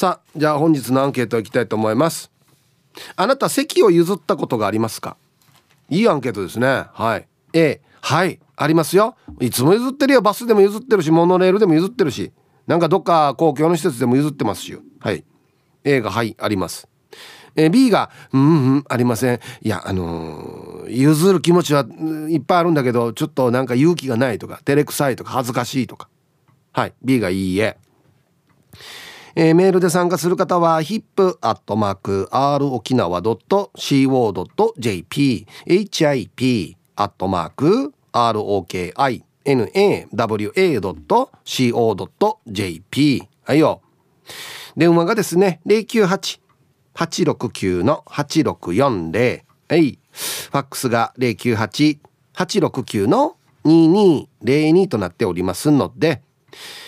さあじゃあ本日のアンケートいきたいと思います。あなた席を譲ったことがありますか？いいアンケートですね。はい。A はい。ありますよ。いつも譲ってるよ。バスでも譲ってるしモノレールでも譲ってるしなんかどっか公共の施設でも譲ってますし。はい。A がはいあります。え B が「うんうんありません。いやあのー、譲る気持ちはいっぱいあるんだけどちょっとなんか勇気がないとか照れくさいとか恥ずかしいとか。はい。B がいいえ。えー、メールで参加する方は hip.r 沖縄 .co.jp hip アットマーク ROKINAWA.co.jp はいよ。電話がですね098-869の8640はい。ファックスが098-869の2202となっておりますので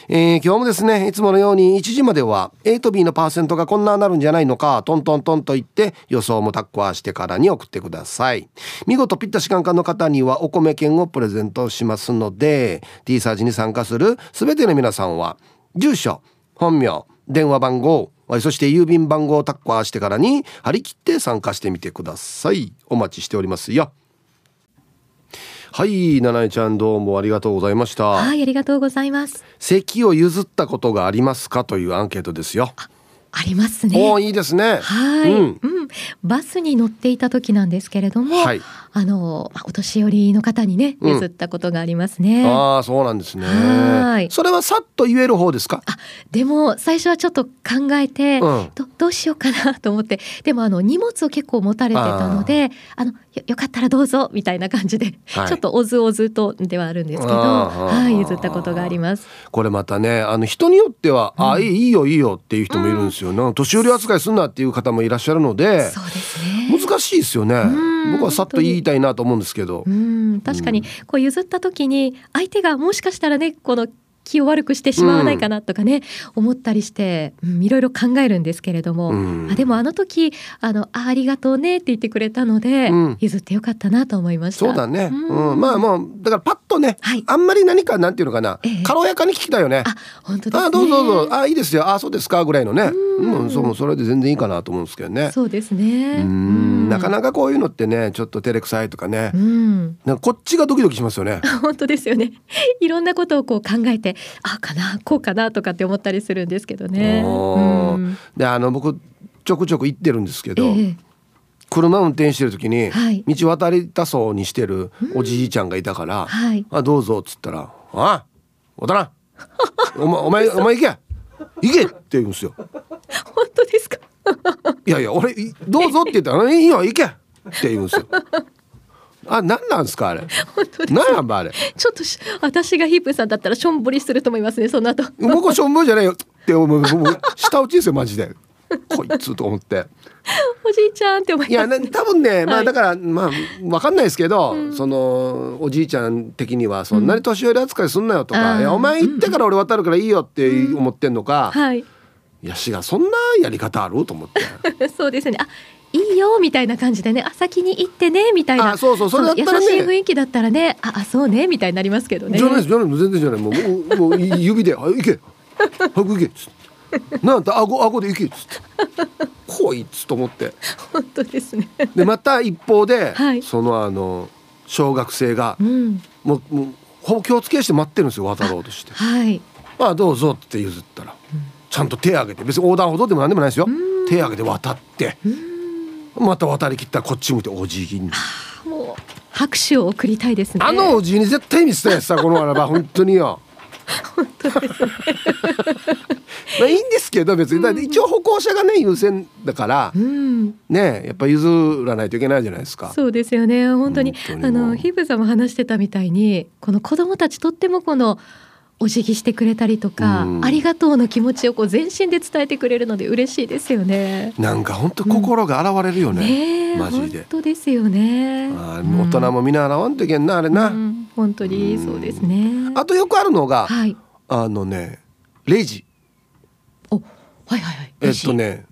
えー、今日もですねいつものように1時までは A と B のパーセントがこんななるんじゃないのかトントントンと言って予想もタッコアしてからに送ってください。見事ピッタシカンカの方にはお米券をプレゼントしますので T サージに参加する全ての皆さんは住所本名電話番号そして郵便番号をタッコアしてからに張り切って参加してみてください。お待ちしておりますよ。はい七重ちゃんどうもありがとうございました。はいありがとうございます。席を譲ったことがありますか？というアンケートですよ。ありますね。おいいですね。はい、うん、うん、バスに乗っていた時なんですけれども、はい、あのお年寄りの方にね譲ったことがありますね。うん、ああそうなんですね。はい。それはさっと言える方ですか？あでも最初はちょっと考えて、うん、どどうしようかなと思ってでもあの荷物を結構持たれてたのであのよよかったらどうぞみたいな感じで、はい、ちょっとおずおずとではあるんですけどはい譲ったことがあります。これまたねあの人によっては、うん、あいいよいいよっていう人もいるんですよ。なん年寄り扱いすんなっていう方もいらっしゃるので、ね。難しいですよね。僕はさっと言いたいなと思うんですけど。確かにこう譲った時に相手がもしかしたらねこの気を悪くしてしまわないかなとかね、うん、思ったりして、うん、いろいろ考えるんですけれども、うん、あでもあの時あのあありがとうねって言ってくれたので、うん、譲ってよかったなと思いました。そうだね、うん。まあもうだからパッとね、はい、あんまり何かなんていうのかな、えー、軽やかに聞きたいよね。あ本当です、ね、あどうぞどうぞ。あいいですよ。あそうですかぐらいのね。うん、そうそれで全然いいかなと思うんですけどね。そうですね。うん。なかなかこういうのってねちょっと照れくさいとかね、うん、なんかこっちがドキドキしますよね。本当ですよね。いろんなことをこう考えてあかなこうかなとかって思ったりするんですけどね。うん、であの僕ちょくちょく行ってるんですけど、ええ、車運転してる時に、はい、道渡りたそうにしてるおじいちゃんがいたから「はい、あどうぞ」っつったら「あおたなお前 お前お前行け行け!」って言うんですよ。本当ですか？いやいや俺「どうぞ」って言ったら「いいよ行け!」って言うんですよ。あ、なんなんですかあれ？本当です。なんあれ？ちょっと私がヒープさんだったらしょんぼりすると思いますね。その後。僕はしょんぼりじゃないよって思う。もう下打ちですよマジで。こいつと思って。おじいちゃんって思いいや多分ね、まあだからまあわかんないですけど、うん、そのおじいちゃん的にはそんなに年寄り扱いすんなよとか、うん、いやお前行ってから俺渡るからいいよって思ってんのか。うん、はい。いやしがそんなやり方ある？と思って。そうですね。あいいよみたいな感じでねあ先に行ってねみたいな。そうそうそれだったら、ね、優しい雰囲気だったらねああそうねみたいになりますけどね。じゃないですじゃない全然じゃない。もうもう指で「行け。早く行け」っつって「なんだ顎顎で行け」っつって。こいつと思って。本当ですね。でまた一方で、はい、そのあの小学生が、うん、もうもうほぼ気をつけして待ってるんですよ渡ろうとして「はい。まあどうぞ」って譲ったら、うん、ちゃんと手挙げて。別に横断歩道でも何でもないですよ。手挙げて渡って。うんまた渡りきったらこっち向いてお辞儀に。もう拍手を送りたいですね。あのお辞儀に絶対見せたやつさこのあらば本当によ。本当ですね。まあいいんですけど別に、うん、一応歩行者がね優先だから、うん、ねやっぱ譲らないといけないじゃないですか。そうですよね。本当に。あのヒブさんも話してたみたいにこの子供たちとってもこのお辞儀してくれたりとか、うん、ありがとうの気持ちをこう全身で伝えてくれるので嬉しいですよね。なんか本当心が現れるよね。うん、ねマジで。本当ですよね。あ大人も見習わんといけんなあれな、うん。本当にそうですね。あとよくあるのが、はい、あのねレジ。おはいはいはい。えっとね。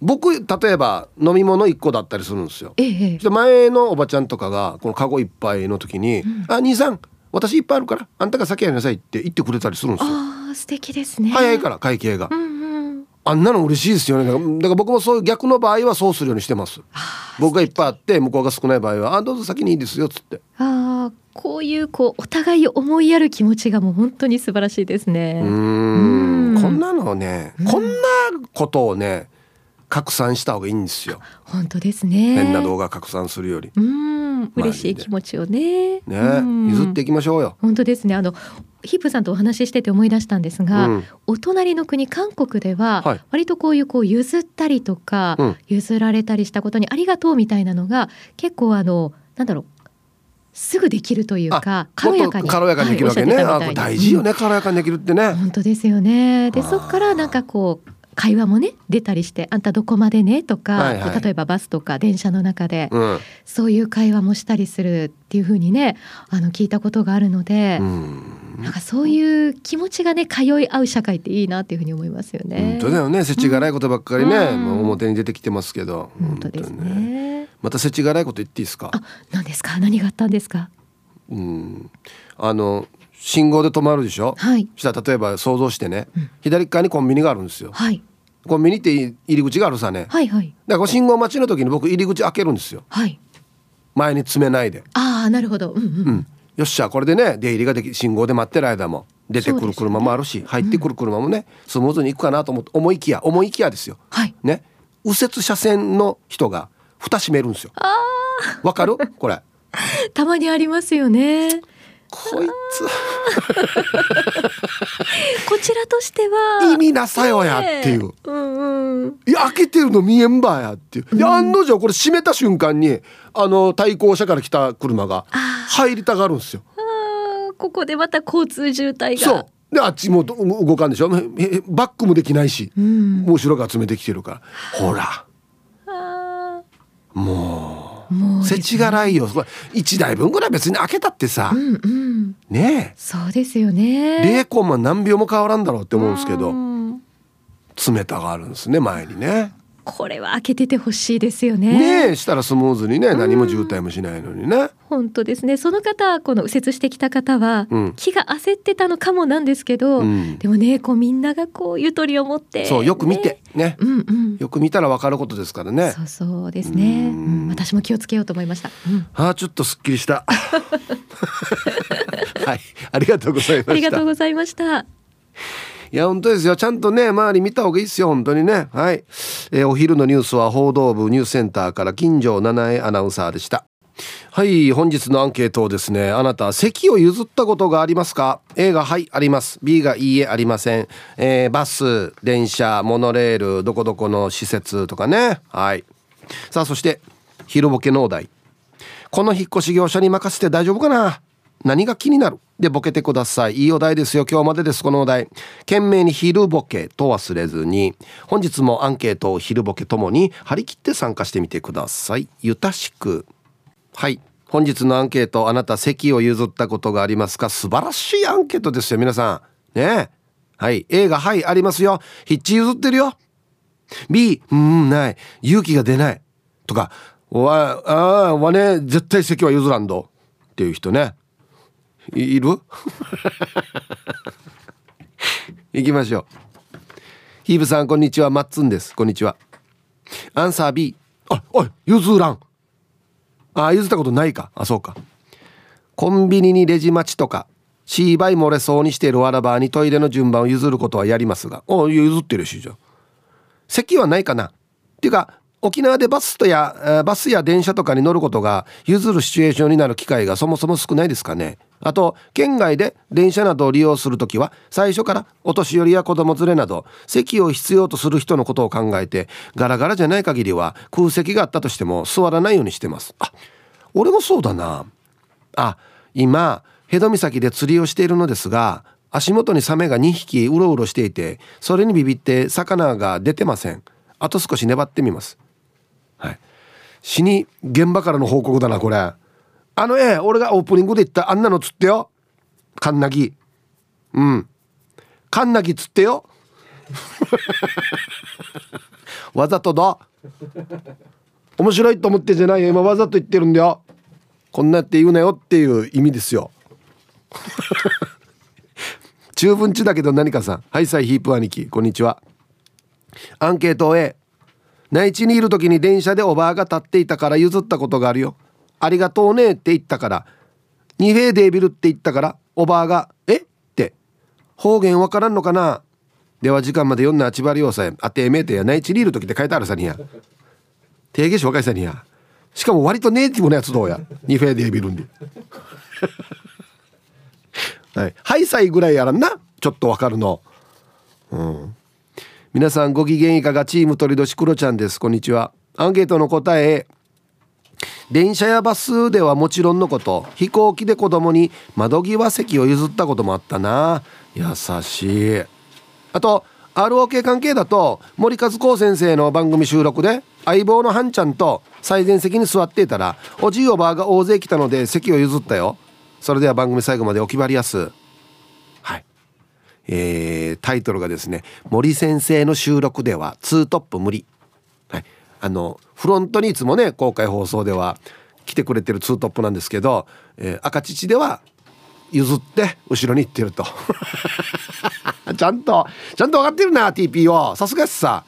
僕例えば飲み物1個だったりするんですよ。ええ、前のおばちゃんとかがこのカゴいっぱいの時に「あ兄さん私いっぱいあるからあんたが先やりなさいって言ってくれたりするんですよ。あ素敵ですね。早いから会計が、うんうん、あんなの嬉しいですよね。だから僕もそういう逆の場合はそうするようにしてます。僕がいっぱいあって向こうが少ない場合は「あどうぞ先にいいですよ」っつって。ああこういうこうお互い思いやる気持ちがもう本当に素晴らしいですね。うん。ん。こんなのね、こんなことをね拡散した方がいいんですよ。本当ですね。変な動画拡散するより。うん嬉しい気持ちをね。ねうん。譲っていきましょうよ。本当ですね。あのヒップさんとお話ししてて思い出したんですが、うん。お隣の国韓国では、はい。割とこういうこう譲ったりとか、うん。譲られたりしたことにありがとうみたいなのが結構あのなんだろうすぐできるというか軽やかに軽やかにできるわけね、はい大事よね、軽やかにできるってね。本当ですよね。でそこからなんかこう会話もね出たりして「あんたどこまでね」とか、はいはい。例えばバスとか電車の中で、うん、そういう会話もしたりするっていう風にねあの聞いたことがあるので、うん、なんかそういう気持ちがね通い合う社会っていいなっていう風に思いますよね。本当だよね。世知辛いことばっかりね、うん。表に出てきてますけど。本当ですね。また世知辛いこと言っていいですか？あ、何ですか？何があったんですか？うん。あの信号で止まるでしょ、はい。そしたら例えば想像してね、うん。左側にコンビニがあるんですよ。はい。コンビニって入り口があるさね、だかはい。はいらこう信号待ちの時に僕入り口開けるんですよ。はい。前に詰めないで。ああなるほど。うんうん。うん。よっしゃこれでね出入りができ信号で待ってる間も出てくる車もあるし、入ってくる車もねスムーズに行くかなと思って思いきや思いきやですよ。はい。ね。右折車線の人が蓋閉めるんですよ。あわかる？これ。あ たまにありますよね。こい こちらとしてつは意味なさよやっていう。うんうん。いや開けてるの見えんばやっていう。で案の定これ閉めた瞬間にあの対向車から来た車があ入りたがるんですよ。あここでまた交通渋滞が。そう。であっちもど動かんでしょ。えバックもできないし、うん。もう後ろが詰めてきてるから。ほらあもーもう世うです知辛いよ。これ一台分ぐらい別に開けたってさう、んうん。ねそうですよえね。0コンマ何秒も変わらんだろうって思うんですけどう、ん詰めたがあるんですね前にね。これは開けててほしいですよね。ねえしたらスムーズにね何も渋滞もしないのにね。本当ですね。その方、この右折してきた方は、うん気が焦ってたのかもなんですけど、うんでもね、こうみんながこうゆとりを持って、そうよく見てね。ね。うんうん。よく見たら分かることですからね。そうそうですね。私も気をつけようと思いました。あちょっとすっきりした。はい、ありがとうございました。ありがとうございました。いや本当ですよ。ちゃんとね周り見た方がいいですよ。本当にね。はい、えーお昼のニュースは報道部ニュースセンターから金城七重アナウンサーでした。はい本日のアンケートをですねあなた席を譲ったことがありますか？A がはいあります。B がいいえありません、えーバス電車モノレールどこどこの施設とかね。はい。さあそして昼ボケのお題。この引っ越し業者に任せて大丈夫かな？何が気になる？でボケてください。いいお題ですよ。今日までです。このお題。懸命に昼ボケと忘れずに。本日もアンケートを昼ボケともに張り切って参加してみてください。ゆたしく。はい。本日のアンケートあなた席を譲ったことがありますか？素晴らしいアンケートですよ皆さん。ね。はい。A がはいありますよ。ヒッチ譲ってるよ。B うんない。勇気が出ない。とかわああわね絶対席は譲らんど。っていう人ね。いいる？行きましょう。ヒーブさんこんにちは。マッツンです。こんにちは。アンサー B あおい譲らん。あ譲ったことないか。あそうか。コンビニにレジ待ちとかシーバイ漏れそうにしているわらばにトイレの順番を譲ることはやりますが。お譲ってるしじゃ席はないかな。っていうか沖縄でバスとやえバスや電車とかに乗ることが譲るシチュエーションになる機会がそもそも少ないですかね。あと県外で電車などを利用するときは最初からお年寄りや子供連れなど席を必要とする人のことを考えてガラガラじゃない限りは空席があったとしても座らないようにしてます。あ俺もそうだな。あ今辺戸岬で釣りをしているのですが足元にサメが2匹うろうろしていてそれにビビって魚が出てません。あと少し粘ってみます。はい。死に現場からの報告だなこれ。あのえ俺がオープニングで言ったあんなの釣ってよ。カンナギ。うん。カンナギ釣ってよ。わざとだ。面白いと思ってんじゃないよ。今わざと言ってるんだよ。こんなって言うなよっていう意味ですよ。中文地だけど何かさ。んはいさいヒープ兄貴こんにちは。アンケート A 内地にいる時に電車でおばあが立っていたから譲ったことがあるよ。ありがとうねって言ったからニフェーデービルって言ったからおばあがえ？って方言わからんのかな？では時間まで読んだあちばりをさえあてめえてや内地にいる時って書いてあるさにや。定義紹介さにや。しかも割とネイティブなやつどうや？ニフェーデービルんで はい。ハイサイぐらいやらんな？ちょっとわかるの。うん。皆さんご機嫌いかが？チーム鳥年クロちゃんです。こんにちは。アンケートの答え電車やバスではもちろんのこと飛行機で子供に窓際席を譲ったこともあったな。優しい。あと ROK 関係だと森和光先生の番組収録で相棒のハンちゃんと最前席に座っていたらおじいおばあが大勢来たので席を譲ったよ。それでは番組最後までお決まりやす。はい。えー、タイトルがですね森先生の収録ではツートップ無理。はい。あのフロントにいつもね公開放送では来てくれてるツートップなんですけど、えー、赤乳では譲って後ろに行ってると。ちゃんとちゃんと分かってるな TPO さすがっすさ。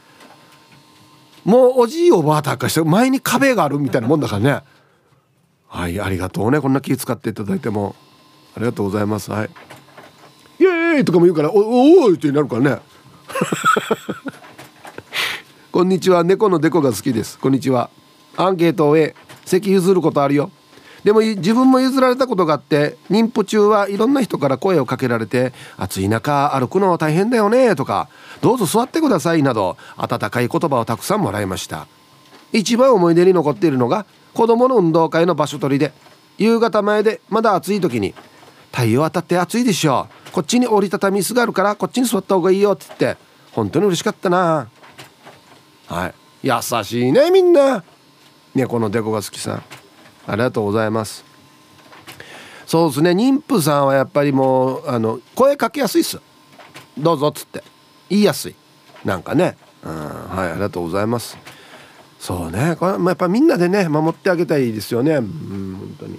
もうおじいおばあたかして前に壁があるみたいなもんだからね。はいありがとうね。こんな気使っていただいても。ありがとうございます。はい。イエーイとかも言うからおおおってなるからね。こんにちは。猫のデコが好きです。こんにちは。アンケートを終え席譲ることあるよ。でも自分も譲られたことがあって妊婦中はいろんな人から声をかけられて「暑い中歩くの大変だよね」とか「どうぞ座ってください」など温かい言葉をたくさんもらいました。一番思い出に残っているのが子供の運動会の場所取りで夕方前でまだ暑い時に「太陽当たって暑いでしょこっちに折りたたみ椅子があるからこっちに座った方がいいよ」って言って本当に嬉しかったな。はい。優しいねみんな。ねこのデコが好きさん。ありがとうございます。そうですね妊婦さんはやっぱりもうあの声かけやすいっす。どうぞっつって。言いやすい。なんかね。うんはいありがとうございます。そうねこれ、まあ、やっぱみんなでね守ってあげたいですよね。うん本当に。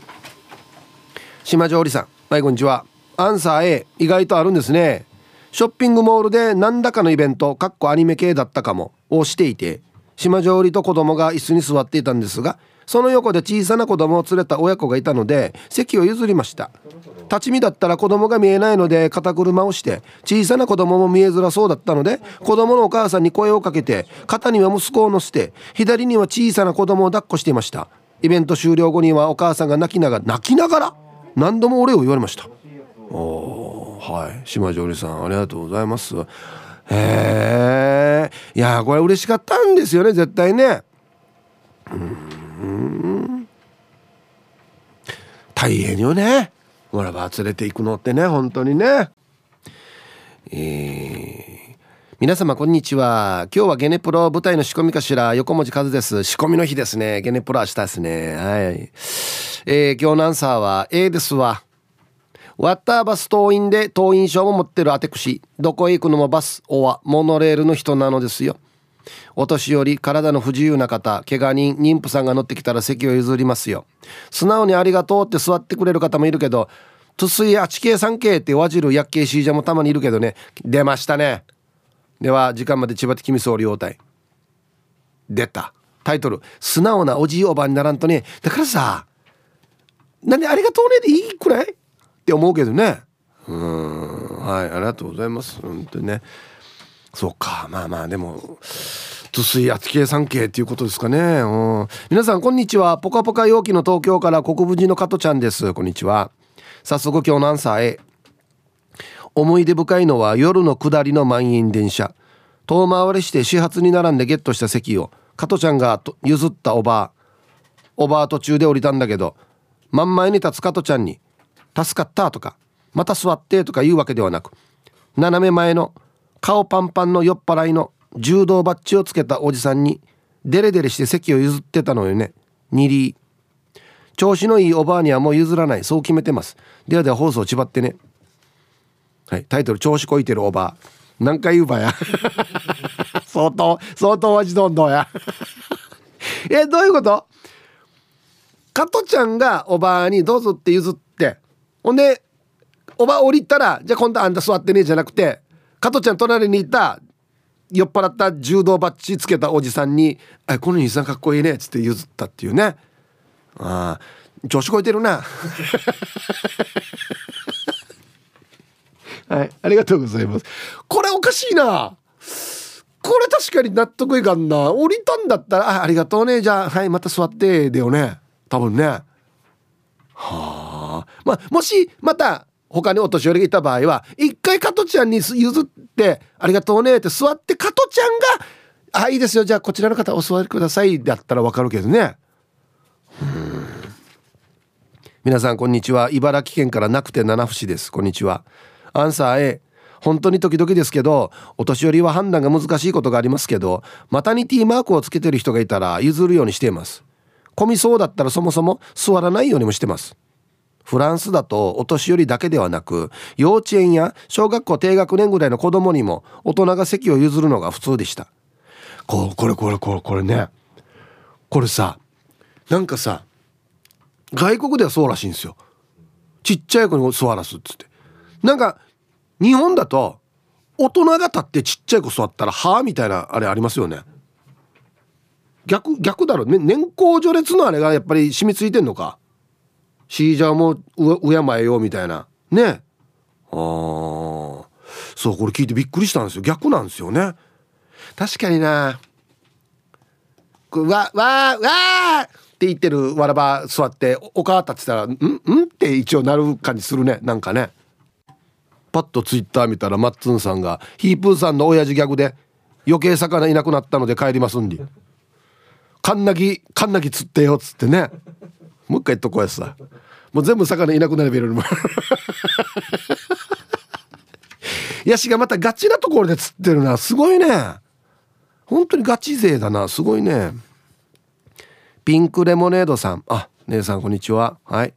島上里さんはいこんにちは。アンサー A 意外とあるんですね。ショッピングモールで何らかのイベントかっこアニメ系だったかも。をしていて島上里と子供が椅子に座っていたんですがその横で小さな子供を連れた親子がいたので席を譲りました。立ち見だったら子供が見えないので肩車をして小さな子供も見えづらそうだったので子供のお母さんに声をかけて肩には息子を乗せて左には小さな子供を抱っこしていました。イベント終了後にはお母さんが泣きながら泣きながら何度もお礼を言われました。おはい。島上里さんありがとうございます。へえいやこれ嬉しかったんですよね絶対ね。うん。大変よね。わらば連れて行くのってね本当にね。えー、皆様こんにちは。今日はゲネプロ舞台の仕込みかしら？横文字和です。仕込みの日ですね。ゲネプロ明日ですね。はい、えー、今日のアンサーは A ですわ。ワッターバス党員で党員証も持ってるアテクシどこへ行くのもバス。おはモノレールの人なのですよ。お年寄り体の不自由な方。怪我人妊婦さんが乗ってきたら席を譲りますよ。素直にありがとうって座ってくれる方もいるけどトゥスイ 8K3K ってわじる薬系シージャもたまにいるけどね。出ましたね。では時間まで千葉的み総理応対出た。タイトル「素直なおじいおばにならんとね。だからさなんでありがとうねでいいくらいって思うけどね。うん。はいありがとうございます。本当にね。そうか。まあまあでもと水圧計算系っていうことですかね、うん、皆さんこんにちは。ポカポカ陽気の東京から国分寺の加トちゃんです。こんにちは。早速今日のアンサーへ。思い出深いのは夜の下りの満員電車。遠回りして始発に並んでゲットした席を加トちゃんが譲ったおばあ。おばあ途中で降りたんだけど真ん前に立つ加トちゃんに「助かった」とか「また座って」とか言うわけではなく斜め前の顔パンパンの酔っ払いの柔道バッジをつけたおじさんにデレデレして席を譲ってたのよね。2リ調子のいいおばあにはもう譲らない。そう決めてます。ではでは放送ちばってね。はい。タイトル調子こいてるおばあ。何回言うばや。相当相当味どんどんや。えどういうこと？加トちゃんがおばあにどうぞって譲ってほんでおば降りたらじゃあ今度あんた座ってねえじゃなくて加トちゃん隣にいた酔っ払った柔道バッジつけたおじさんに「えこの兄さんかっこいいね」っつって譲ったっていうね。ああ調子こいてるな。はいありがとうございます。これおかしいな。これ確かに納得いかんな。降りたんだったら「あありがとうね。じゃあはいまた座って」だよね。多分ね。はあ。まあもしまた他にお年寄りがいた場合は一回加トちゃんに譲って「ありがとうね」って座って加トちゃんが「あいいですよじゃあこちらの方お座りください」だったらわかるけどね。うん。皆さんこんにちは。茨城県からなくて七節です。こんにちは。アンサー A 本当に時々ですけどお年寄りは判断が難しいことがありますけどマタニティマークをつけてる人がいたら譲るようにしています。混みそうだったらそもそも座らないようにもしてます。フランスだとお年寄りだけではなく幼稚園や小学校低学年ぐらいの子供にも大人が席を譲るのが普通でした。こうこれこれこれこれね。これさなんかさ外国ではそうらしいんですよ。ちっちゃい子に座らすっつって。なんか日本だと大人が立ってちっちゃい子座ったら「はあ?」みたいなあれありますよね。逆逆だろ。うね年功序列のあれがやっぱり染みついてんのか。シージャーも敬えよみたいな。ね。ああそうこれ聞いてびっくりしたんですよ。逆なんですよね。確かにな。わわわって言ってるわらば座ってお母立ってたら「んん?」って一応なる感じするね。なんかね。パッとツイッター見たらマッツンさんがヒープーさんの親父ギャグで余計魚いなくなったので帰りますんでカンナギカンナギ釣ってよっつってね。もう一回言っとこうやさ。もう全部魚いなくなるべるも。ヤシがまたガチなところで釣ってるな。すごいね。本当にガチ勢だな。すごいね。ピンクレモネードさん。あ姉さんこんにちは。はい。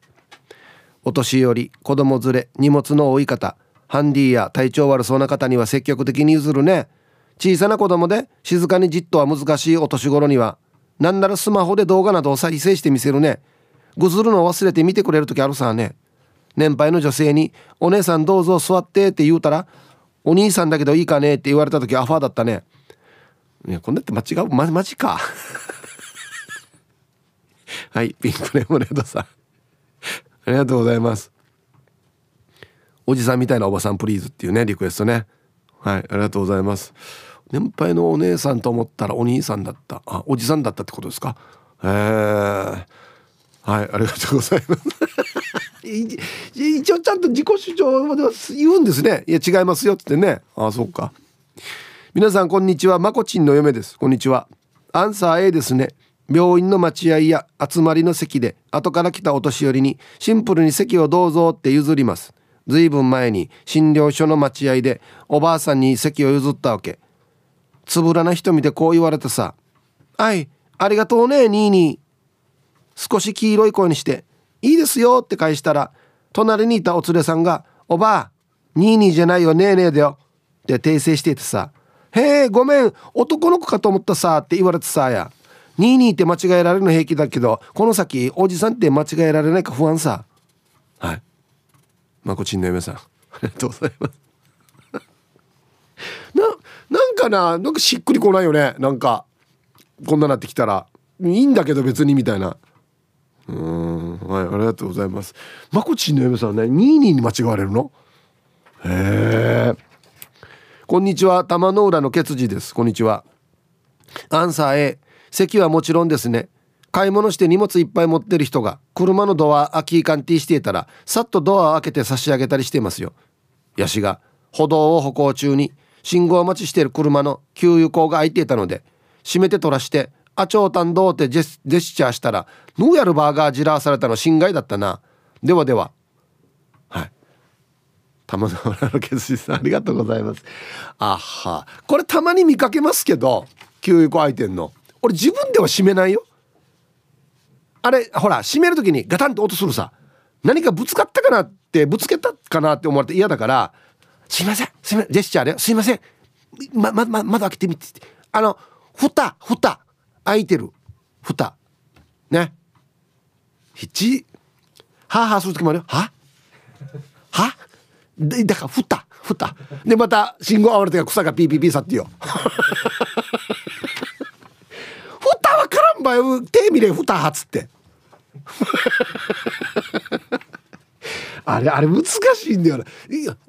お年寄り子供連れ荷物の多い方。ハンディや体調悪そうな方には積極的に譲るね。小さな子供で静かにじっとは難しいお年頃には。なんならスマホで動画などを再生してみせるね。ぐずるのを忘れて見てくれる時あるさね。年配の女性に「お姉さんどうぞ座って」って言うたら「お兄さんだけどいいかね?」って言われた時アファーだったね。いやこんなって間違う？まマジか。はいピンクレモネードさん。ありがとうございます。おじさんみたいなおばさんプリーズっていうねリクエストね。はいありがとうございます。年配のお姉さんと思ったらお兄さんだった。あおじさんだったってことですか？へえはいありがとうございます。一応ちゃんと自己主張までは言うんですね。いや違いますよってね。ああそうか。皆さんこんにちは。まこちんの嫁です。こんにちは。アンサー A ですね。病院の待合や集まりの席で後から来たお年寄りにシンプルに席をどうぞって譲ります。ずいぶん前に診療所の待合でおばあさんに席を譲ったわけ。つぶらな瞳でこう言われてさ「はいありがとうねニーニー」少し黄色い声にして「いいですよ」って返したら隣にいたお連れさんが「おばあニーニーじゃないよねえねえだよ」って訂正していてさ「へえごめん男の子かと思ったさ」って言われてさや「ニーニーって間違えられるの平気だけどこの先おじさんって間違えられないか不安さ。はい。まこちんの嫁さん。ありがとうございます。な かな？なんかしっくりこないよね。なんかこんななってきたら。いいんだけど別にみたいな。うん。はいありがとうございます。まこちんの嫁さんねニーニーに間違われるの？へえこんにちは。玉の浦のケツジです。こんにちは。アンサー A 席はもちろんですね。買い物して荷物いっぱい持ってる人が車のドア空きカンティしていたらさっとドアを開けて差し上げたりしていますよ。ヤシが歩道を歩行中に。信号待ちしてる車の給油口が開いていたので閉めて取らして「あちょうたんどう」ってジェスジェスチャーしたら「ヌーやるバーガーじらされたの心外だったなではでは。はい。玉の浦のケツさんありがとうございます。あは。これたまに見かけますけど給油口開いてんの。俺自分では閉めないよ。あれほら閉める時にガタンと音するさ。何かぶつかったかなってぶつけたかなって思われて嫌だから「すいません。すいません。ジェスチャーで、すいません。ままま窓開けてみて」あの蓋蓋。開いてる。蓋。ね。ひはあはあする時もあるよ。ははでだから蓋。ふたでまた信号合われて草がピーピーピーさってよ。ふたわからんばよ。手見れふたはつって。あれあれ難しいんだよな。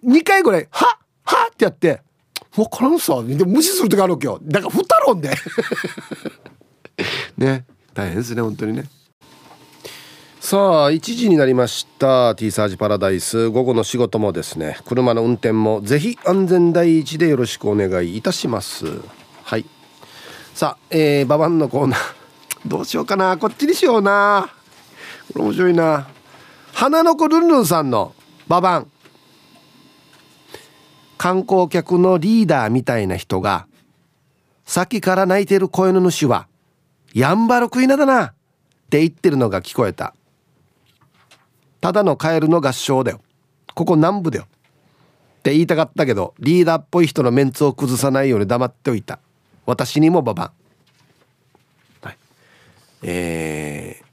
2回ぐらい「ははってやって「分からんさ」で無視する時あるわけよ。だからふたろんで。ね。大変ですね本当にね。さあ1時になりました。T サージパラダイス。午後の仕事もですね。車の運転もぜひ安全第一でよろしくお願いいたします。はい。さあ、えー、ババンのコーナー。どうしようかな。こっちにしような。これ面白いな花の子ルンルンさんのババン観光客のリーダーみたいな人がさっきから泣いてる声の主はやんばるクイナだなって言ってるのが聞こえた。ただのカエルの合唱だよ。ここ南部だよ。って言いたかったけどリーダーっぽい人のメンツを崩さないように黙っておいた。私にもババン、はい、えー、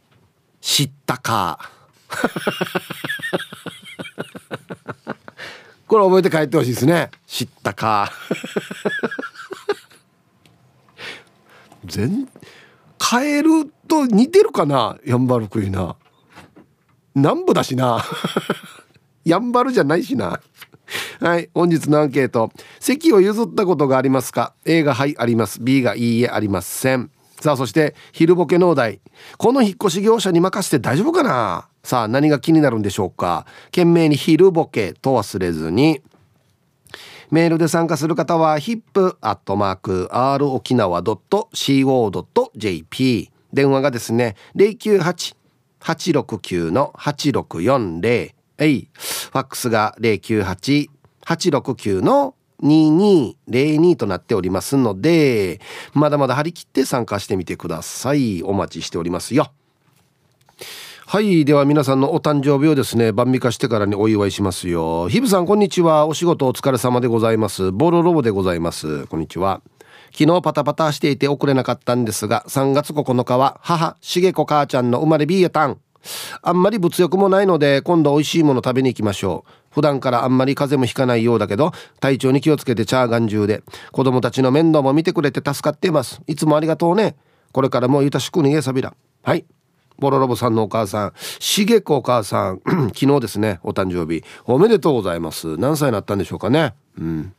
知ったか。これ覚えて帰ってほしいですね。知ったか。全カエルと似てるかな？ヤンバルクイナ南部だしな。やんばるじゃないしな。はい本日のアンケート。席を譲ったことがありますか？A がはいあります。B がいいえありません。さあそして昼ボケ農大この引っ越し業者に任せて大丈夫かな？さあ何が気になるんでしょうか？懸命に昼ボケと忘れずに。メールで参加する方は hip.r 沖縄 .co.jp 電話がですね098 869の8640はい。ファックスが098-869の2202となっておりますので、まだまだ張り切って参加してみてください。お待ちしておりますよ。はい。では皆さんのお誕生日をですね、晩御化してからにお祝いしますよ。ヒブさん、こんにちは。お仕事お疲れ様でございます。ボロロボでございます。こんにちは。昨日パタパタしていて遅れなかったんですが3月9日は母茂子母ちゃんの生まれビーヤタンあんまり物欲もないので今度美味しいもの食べに行きましょう。普段からあんまり風邪もひかないようだけど体調に気をつけてチャーガン中で子供たちの面倒も見てくれて助かっています。いつもありがとうね。これからもゆたしくにえさびらはい。ボロロボさんのお母さん。茂子お母さん。昨日ですねお誕生日。おめでとうございます。何歳になったんでしょうかね。うん。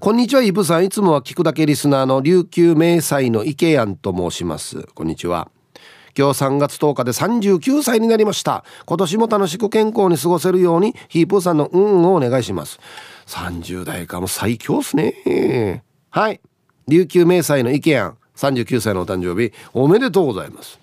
こんにちはイブさん。いつもは聞くだけリスナーの琉球明細の池やんと申します。こんにちは。今日3月10日で39歳になりました。今年も楽しく健康に過ごせるようにヒープーさんの運をお願いします。30代かも最強っすね。はい。琉球明細の池やん39歳のお誕生日おめでとうございます。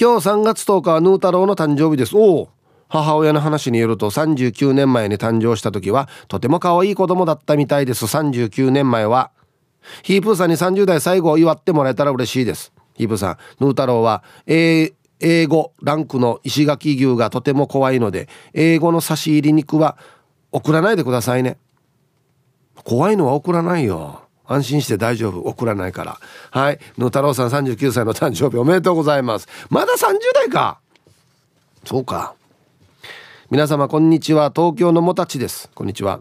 今日3月10日はヌー太郎の誕生日です。おお母親の話によると39年前に誕生した時はとても可愛い子供だったみたいです。39年前は。ヒープーさんに30代最後を祝ってもらえたら嬉しいです。ヒープーさんヌー太郎は英語ランクの石垣牛がとても怖いので英語の差し入り肉は送らないでくださいね。怖いのは送らないよ。安心して大丈夫。送らないから。はい。ヌー太郎さん39歳の誕生日おめでとうございます。まだ30代か。そうか。皆様こんにちは。東京のもたちです。こんにちは。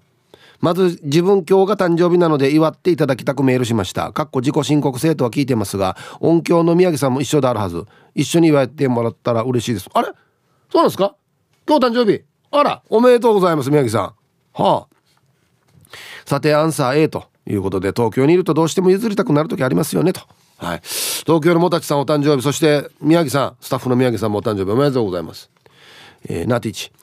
まず自分今日が誕生日なので祝っていただきたくメールしました。かっこ自己申告制とは聞いてますが音響の宮城さんも一緒であるはず。一緒に祝ってもらったら嬉しいです。あれ？そうなんですか？今日誕生日？あらおめでとうございます宮城さん。はあ。さてアンサー A ということで東京にいるとどうしても譲りたくなる時ありますよねと。はい。東京のもたちさんお誕生日そして宮城さんスタッフの宮城さんもお誕生日おめでとうございます。えー、ナティチ。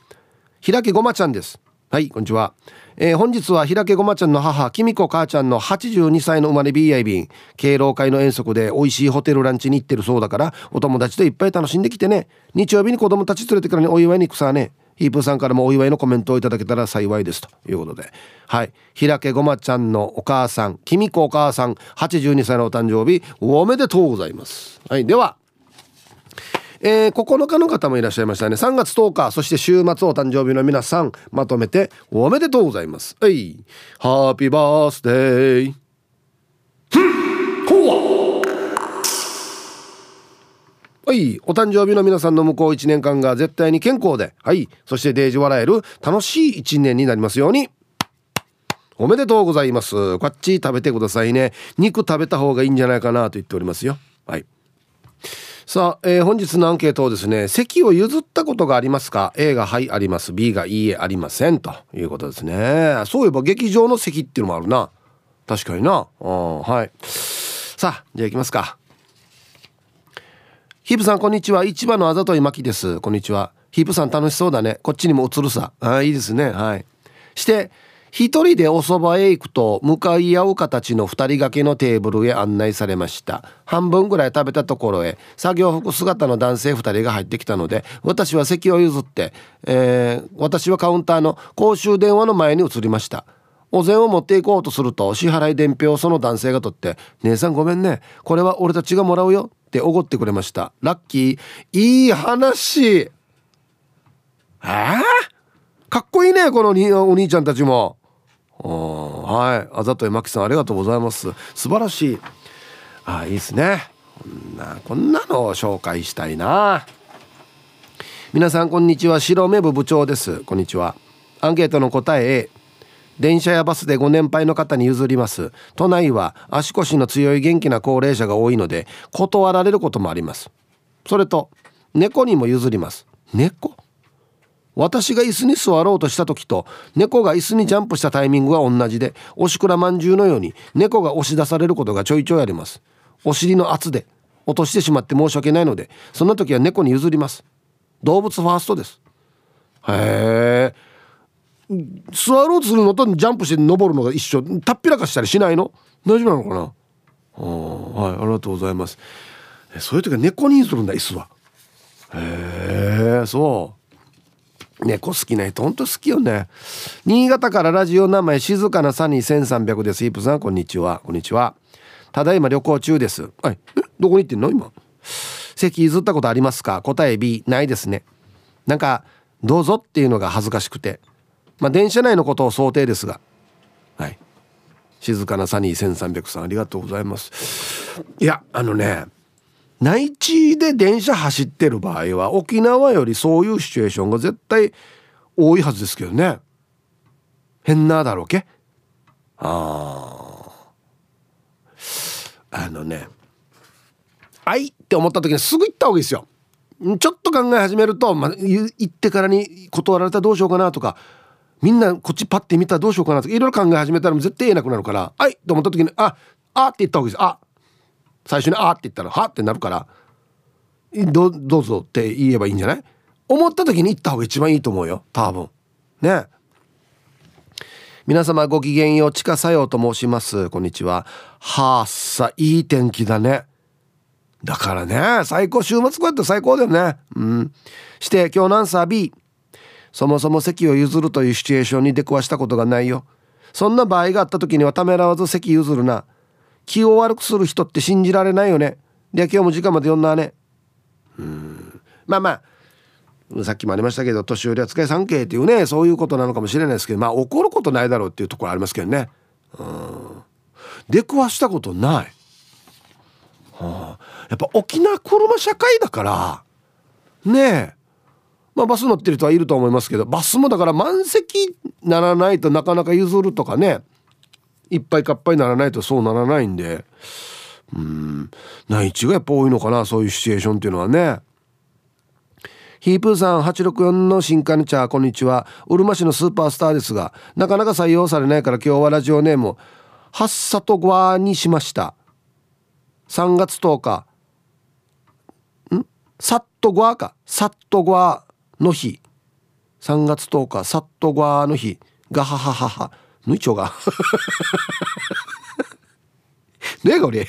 平家ごまちゃんです。はいこんにちは、えー、本日は平家ごまちゃんの母きみこ母ちゃんの82歳の生まれ BI 便敬老会の遠足で美味しいホテルランチに行ってるそうだからお友達といっぱい楽しんできてね。日曜日に子供たち連れてからにお祝いに行くさね。ヒープさんからもお祝いのコメントをいただけたら幸いです。ということで。はい。平家ごまちゃんのお母さんきみこお母さん82歳のお誕生日おめでとうございます。はい。ではえー、9日の方もいらっしゃいましたね。3月10日そして週末お誕生日の皆さんまとめておめでとうございます。はい。ハッピーバースデーはい。お誕生日の皆さんの向こう1年間が絶対に健康で。はい。そしてデージ笑える楽しい1年になりますように。おめでとうございます。こっち食べてくださいね。肉食べた方がいいんじゃないかなと言っておりますよ。はい。さあ、えー、本日のアンケートをですね席を譲ったことがありますか？A がはいあります。B がいいえありません。ということですね。そういえば劇場の席っていうのもあるな。確かにな。はい。さあじゃあ行きますか。ヒープさんこんにちは。市場のあざといまきです。こんにちは。ヒープさん楽しそうだね。こっちにも映るさ。あいいですね。はい。して一人でお蕎麦へ行くと向かい合う形の二人掛けのテーブルへ案内されました。半分ぐらい食べたところへ作業服姿の男性二人が入ってきたので私は席を譲って、えー、私はカウンターの公衆電話の前に移りました。お膳を持っていこうとすると支払い伝票をその男性が取って「姉さんごめんねこれは俺たちがもらうよ」っておごってくれました。ラッキー。いい話。えー、かっこいいねこのお兄ちゃんたちも。はい。あざといまきさんありがとうございます。素晴らしい。あいいですね。こんなこんなのを紹介したいな。皆さんこんにちは。白目部部長です。こんにちは。アンケートの答え A 電車やバスでご年配の方に譲ります。都内は足腰の強い元気な高齢者が多いので断られることもあります。それと猫にも譲ります。猫？私が椅子に座ろうとした時と猫が椅子にジャンプしたタイミングは同じでおしくらまんじゅうのように猫が押し出されることがちょいちょいあります。お尻の圧で落としてしまって申し訳ないのでそんな時は猫に譲ります。動物ファーストです。へえ座ろうとするのとジャンプして登るのが一緒。たっぴらかしたりしないの？大丈夫なのかな？はいありがとうございます。そういう時は猫にするんだ椅子は。へえそう。猫好きな人ほんと好きよね。新潟からラジオ名前静かなサニー1300です。イープさんこんにちは。こんにちは。ただいま旅行中です。はい。えどこに行ってんの今？席譲ったことありますか？答え B ないですね。なんかどうぞっていうのが恥ずかしくて。まあ電車内のことを想定ですが。はい。静かなサニー1300さんありがとうございます。いやあのね内地で電車走ってる場合は沖縄よりそういうシチュエーションが絶対多いはずですけどね変なだろうけああのね「あい!」って思った時にすぐ行った方がいいですよちょっと考え始めると、まあ、行ってからに断られたらどうしようかなとかみんなこっちパッて見たらどうしようかなとかいろいろ考え始めたら絶対言えなくなるから「はい!」と思った時に「ああ」って言った方がいいですあ最初に「あ」って言ったら「は」ってなるからどどうぞって言えばいいんじゃない？思った時に言った方が一番いいと思うよ多分。ね。皆様ごきげんよう地下作用と申します。こんにちは。はあさいい天気だね。だからね最高週末こうやって最高だよね。うん。して今日のアンサー B そもそも席を譲るというシチュエーションに出くわしたことがないよ。そんな場合があった時にはためらわず席譲るな。気を悪くする人って信じられないよね。で今日も時間まで読んだね。うん。まあまあさっきもありましたけど年寄り扱い産経っていうねそういうことなのかもしれないですけどまあ怒ることないだろうっていうところありますけどね。うん。出くわしたことない、はあ、やっぱ沖縄車社会だからねえ。まあバス乗ってる人はいると思いますけどバスもだから満席ならないとなかなか譲るとかね。いっぱいかっぱいならないとそうならないんで。うん。内地がやっぱ多いのかなそういうシチュエーションっていうのはね。ヒープーさん864の新カルチャーこんにちは。うるま市のスーパースターですがなかなか採用されないから今日はラジオネームハッサトゴアにしました。3月10日ん？サットゴアか。サットゴアの日。3月10日サットゴアの日。ガハハハハぬいちょが。ねえこれ。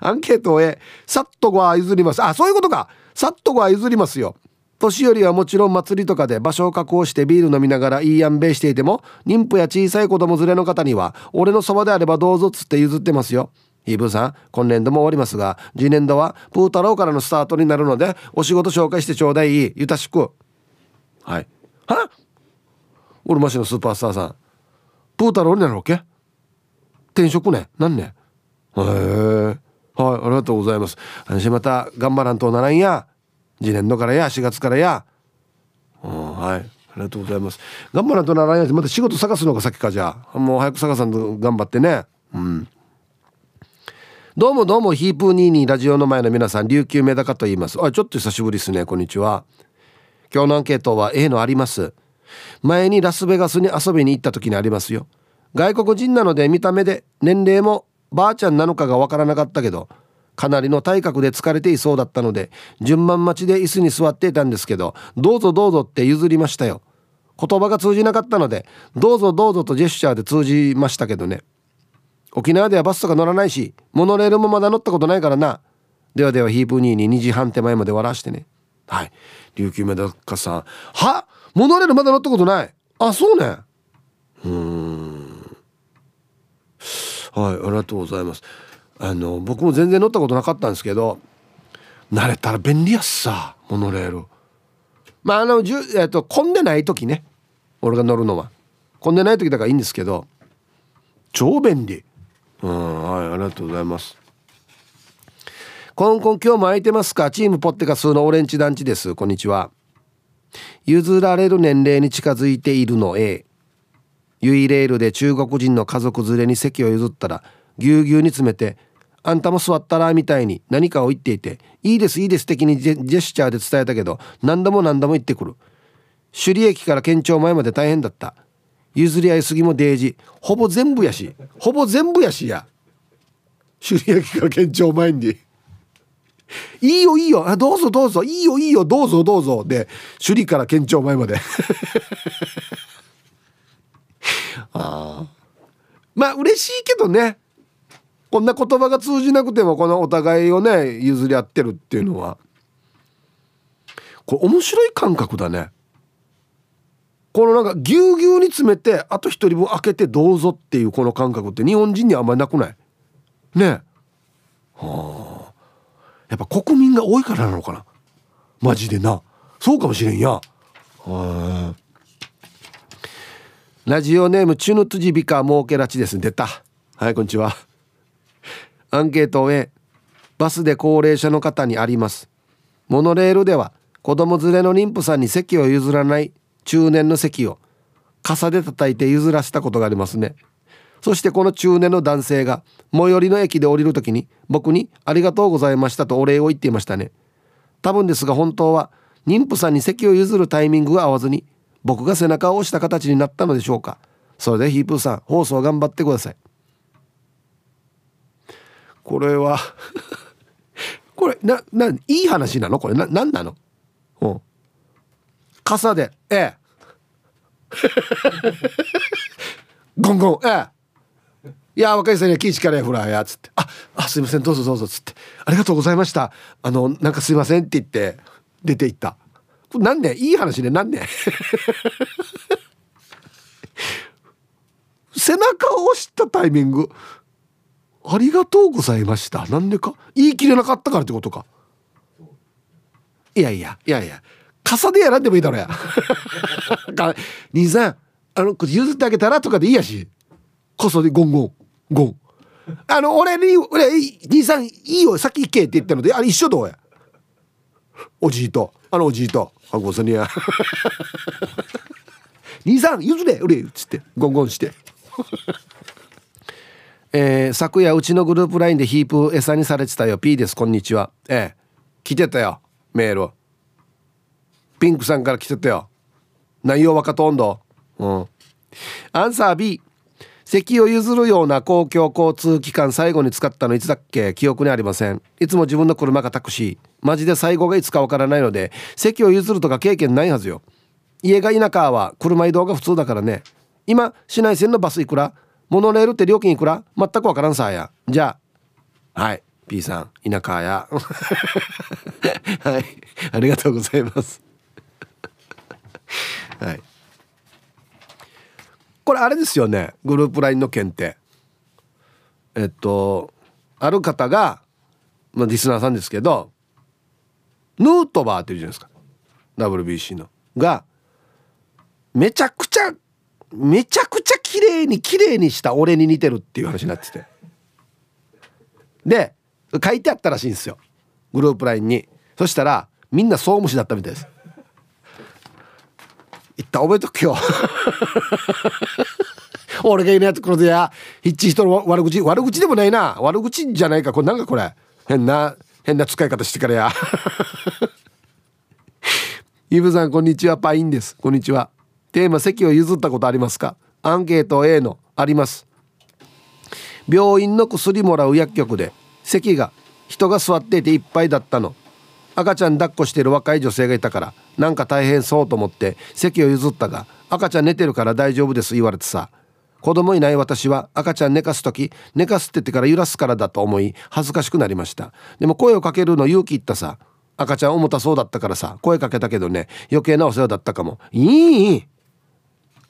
アンケートへさっとごは譲ります。あそういうことか。さっとごは譲りますよ。年寄りはもちろん祭りとかで場所を確保してビール飲みながらいいやんべいしていても妊婦や小さい子供連れの方には俺のそばであればどうぞっつって譲ってますよ。イーブさん今年度も終わりますが次年度はプー太郎からのスタートになるのでお仕事紹介してちょうだい。ゆたしく。はい。はうるま市のスーパースターさん。プー太郎になるわけ？転職ね？何ね？へえ。はいありがとうございます。私また頑張らんとならんや。次年度からや4月からや。うんはいありがとうございます。頑張らんとならんや。また仕事探すのが先かじゃあ。もう早く探さんと頑張ってね。うん。どうもどうもヒープーニーニーラジオの前の皆さん琉球メダカと言います。あちょっと久しぶりですね。こんにちは。今日のアンケートは A のあります。前にラスベガスに遊びに行った時にありますよ。外国人なので見た目で年齢もばあちゃんなのかがわからなかったけどかなりの体格で疲れていそうだったので順番待ちで椅子に座っていたんですけどどうぞどうぞって譲りましたよ。言葉が通じなかったのでどうぞどうぞとジェスチャーで通じましたけどね。沖縄ではバスとか乗らないしモノレールもまだ乗ったことないからな。ではではヒープニーに2時半手前まで笑わしてね。はい。琉球メダカさん。はモノレールまだ乗ったことない？あそうね。うん。はいありがとうございます。あの僕も全然乗ったことなかったんですけど慣れたら便利やっさモノレール。まああのじゅ、えっと、混んでない時ね俺が乗るのは。混んでない時だからいいんですけど超便利。うんはいありがとうございます。コンコン今日も空いてますか？チームポッテガスのオレンジ団地です。こんにちは。譲られる年齢に近づいているの。A ユイレールで中国人の家族連れに席を譲ったらぎゅうぎゅうに詰めて「あんたも座ったら」みたいに何かを言っていて「いいですいいです」的にジェスチャーで伝えたけど何度も何度も言ってくる。首里駅から県庁前まで大変だった。譲り合いすぎもデージ。ほぼ全部やしほぼ全部やしや。首里駅から県庁前に。いいよいいよ。どうぞどうぞ。いいよいいよ。どうぞどうぞ。で首里から県庁前まで。あまあ嬉しいけどね。こんな言葉が通じなくてもこのお互いをね譲り合ってるっていうのは。これ面白い感覚だね。このなんかぎゅうぎゅうに詰めてあと一人分開けてどうぞっていうこの感覚って日本人にはあんまりなくない？ねはあ。やっぱ国民が多いからなのかな。マジでな。そうかもしれんや。ラジオネームチュヌトジビカモーケラチです。出た。はいこんにちは。アンケートへバスで高齢者の方にあります。モノレールでは子供連れの妊婦さんに席を譲らない中年の席を傘で叩いて譲らせたことがありますね。そしてこの中年の男性が最寄りの駅で降りる時に僕に「ありがとうございました」とお礼を言っていましたね。多分ですが本当は妊婦さんに席を譲るタイミングが合わずに僕が背中を押した形になったのでしょうか。それでヒープーさん放送頑張ってください。これは これなないい話なの？これな何なの？うん。傘でええ。ゴンゴンええ。いや若いさんにはキーチカレーフラーやつって「ああすいません。どうぞどうぞ」つって「ありがとうございました。あのなんかすいません」って言って出て行った。なんで？いい話でなんで？背中を押したタイミングありがとうございましたなんでか？言い切れなかったからってことかいやいやいやいや傘でやらんでもいいだろや 兄さんあの譲ってあげたらとかでいいやし。傘でゴンゴン。ゴンあの俺に俺兄さんいいよ先行けって言ったのであれ一緒どうや。おじいと。あのおじいと。あごさにや。兄さん譲れ俺っつって。ゴンゴンして。えー、昨夜うちのグループ LINE でヒープ餌にされてたよ。P です。こんにちは。ええ。来てたよ。メールピンクさんから来てたよ。内容若とんど。うん。アンサー B 席を譲るような公共交通機関最後に使ったのいつだっけ？記憶にありません。いつも自分の車がタクシー。マジで最後がいつかわからないので席を譲るとか経験ないはずよ。家が田舎は車移動が普通だからね。今市内線のバスいくら？モノレールって料金いくら？全くわからんさや。じゃあはい。P さん田舎や。はい。ありがとうございます。はい。これあれですよね。グループ LINE の件って。えっとある方が、まあ、リスナーさんですけどヌートバーっていうじゃないですか。WBC の。がめちゃくちゃめちゃくちゃ綺麗に綺麗にした俺に似てるっていう話になってて。で書いてあったらしいんですよ。グループ LINE に。そしたらみんな総無視だったみたいです。いった覚えとくよ。俺がいないところでや。ヒッチ人の悪口悪口でもないな。悪口じゃないか。これなんかこれ。変な変な使い方してからや。イブさんこんにちは。パインです。こんにちは。テーマ席を譲ったことありますか？アンケート A の。あります。病院の薬もらう薬局で席が人が座っていていっぱいだったの。赤ちゃん抱っこしてる若い女性がいたからなんか大変そうと思って席を譲ったが赤ちゃん寝てるから大丈夫です言われてさ。子供いない私は赤ちゃん寝かす時寝かすって言ってから揺らすからだと思い恥ずかしくなりました。でも声をかけるの勇気いったさ。赤ちゃん重たそうだったからさ声かけたけどね余計なお世話だったかも。いい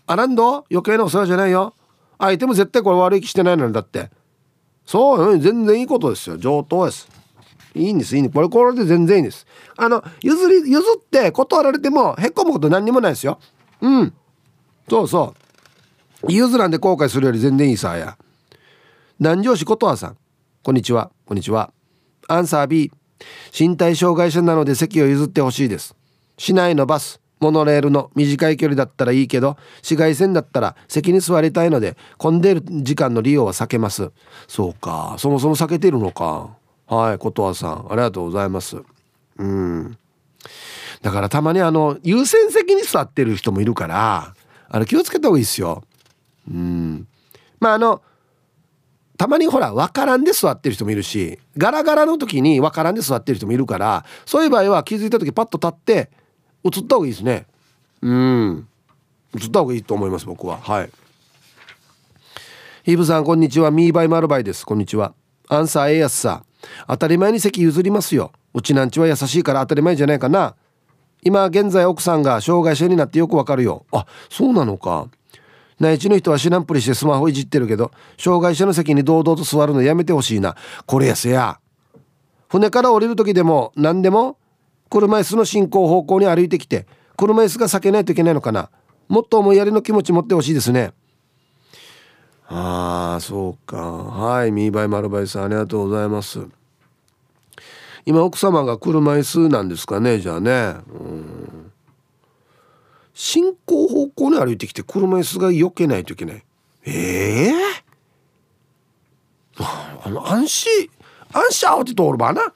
アランド余計なお世話じゃないよ。相手も絶対これ悪い気してないのにだって。そう全然いいことですよ。上等です。いいんですいいんです。これこれで全然いいんです。あの譲り譲って断られてもへこむこと何にもないですよ。うん。そうそう。譲らんで後悔するより全然いいさや。南城市琴葉さん。こんにちは。こんにちは。アンサー B 身体障害者なので席を譲ってほしいです。市内のバスモノレールの短い距離だったらいいけど紫外線だったら席に座りたいので混んでる時間の利用は避けます。そうか。そもそも避けてるのか。はい琴葉さんありがとうございます。うん。だからたまにあの優先席に座ってる人もいるからあの気をつけた方がいいですよ。うん。まああのたまにほら分からんで座ってる人もいるしガラガラの時に分からんで座ってる人もいるからそういう場合は気づいた時パッと立って映った方がいいですね。うん。映った方がいいと思います僕は。はい。ヒーブさんこんにちは。ミーバイマルバイです。こんにちは。アンサー A やすさ当たり前に席譲りますよ。うちなんちは優しいから当たり前じゃないかな。今現在奥さんが障害者になってよくわかるよ。あそうなのか。内地の人は知らんぷりしてスマホいじってるけど障害者の席に堂々と座るのやめてほしいな。これやせや。船から降りる時でも何でも車椅子の進行方向に歩いてきて車椅子が避けないといけないのかな。もっと思いやりの気持ち持ってほしいですね。ああそうか。はいミーバイマルバイさんありがとうございます。今奥様が車椅子なんですかねじゃあね。うん。進行方向に歩いてきて車椅子が避けないといけない。ええー、あの安心安心慌て通るばな。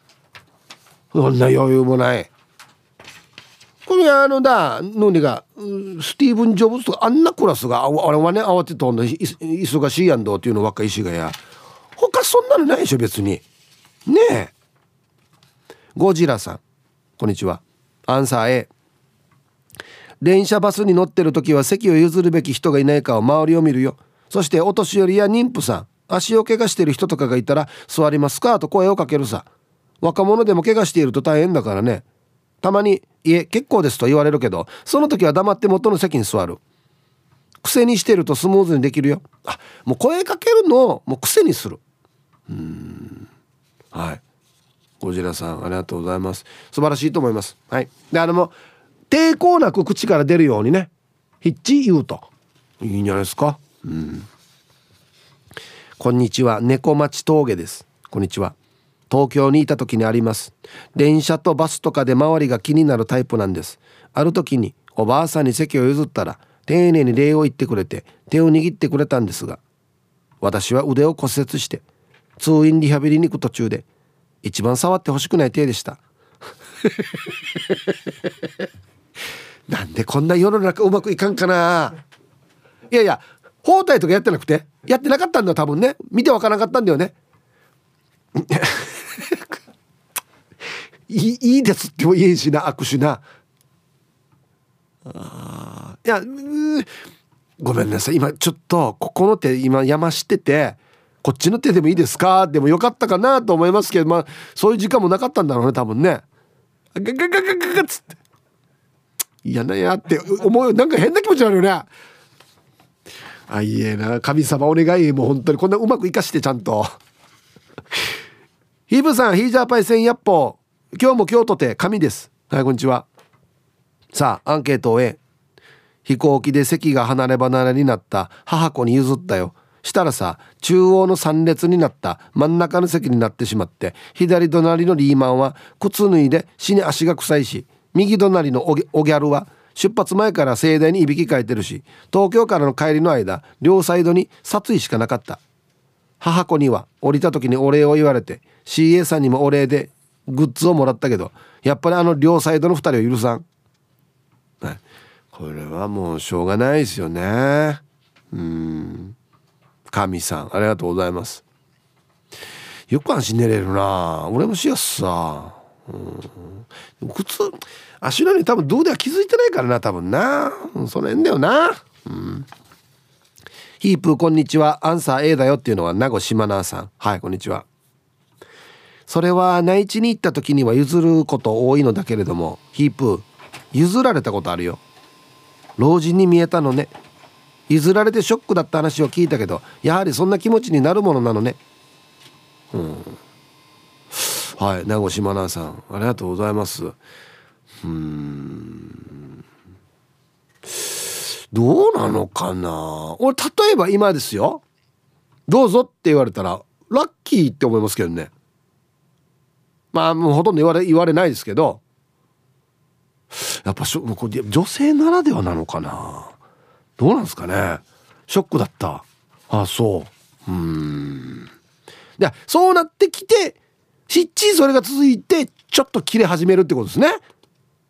そんな余裕もない。これあのだ。のにがスティーブン・ジョブズとかあんなクラスがあれはね慌てとんの忙しいやんどうっていうの若い石がや他そんなのないでしょ別に。ねえ。ゴジラさん。こんにちは。アンサー A 電車バスに乗ってる時は席を譲るべき人がいないかを周りを見るよ。そしてお年寄りや妊婦さん。足を怪我してる人とかがいたら座りますか？と声をかけるさ。若者でも怪我していると大変だからね。たまに「いえ結構です」と言われるけどその時は黙って元の席に座る。癖にしてるとスムーズにできるよ。あもう声かけるのをもう癖にする。うん。はい。ゴジラさんありがとうございます。素晴らしいと思います。はい。であのも抵抗なく口から出るようにね。ヒッチ言うと。いいんじゃないですか。うん。こんにちは。猫町峠です。こんにちは。東京にいた時にあります。電車とバスとかで周りが気になるタイプなんです。ある時におばあさんに席を譲ったら丁寧に礼を言ってくれて手を握ってくれたんですが私は腕を骨折して通院リハビリに行く途中で一番触ってほしくない手でした。なんでこんな世の中うまくいかんかな。いやいや包帯とかやってなくてやってなかったんだ多分ね。見てわからなかったんだよね。いいいですっても言えんしな握手な。あいやごめんなさい。今ちょっとここの手今山しててこっちの手でもいいですか？でもよかったかなと思いますけどまあそういう時間もなかったんだろうね多分ね。ガガガガガガガっつって嫌なやって思うなんか変な気持ちになるよねあいえな神様お願いもう本当にこんなうまくいかしてちゃんとヒーブさんヒージャーパイセンヤッポ今日も京都で神です。はいこんにちは。さあアンケートを A 飛行機で席が離れ離れになった母子に譲ったよ。したらさ中央の3列になった真ん中の席になってしまって左隣のリーマンは靴脱いで死に足が臭いし右隣のオギャルは出発前から盛大にいびきかいてるし東京からの帰りの間両サイドに殺意しかなかった。母子には降りた時にお礼を言われて CA さんにもお礼でグッズをもらったけどやっぱりあの両サイドの2人を許さん、はい、これはもうしょうがないですよね。うん。神さんありがとうございます。よく安心寝れるな。俺もしやすさ。うん。靴足のに多分どうでは気づいてないからな多分な、その辺だよな。うん。ヒープこんにちは。アンサー A だよっていうのは名護島奈さん。はいこんにちは。それは内地に行った時には譲ること多いのだけれどもヒープ譲られたことあるよ。老人に見えたのね。譲られてショックだった話を聞いたけどやはりそんな気持ちになるものなのね。うん。はい名越真奈さんありがとうございます。うん。どうなのかな。俺例えば今ですよ。どうぞって言われたらラッキーって思いますけどね。まあもうほとんど言われ言われないですけどやっぱしょ女性ならではなのかな。どうなんですかね。ショックだった。あそう。うん。でそうなってきてしっちりそれが続いてちょっと切れ始めるってことですね。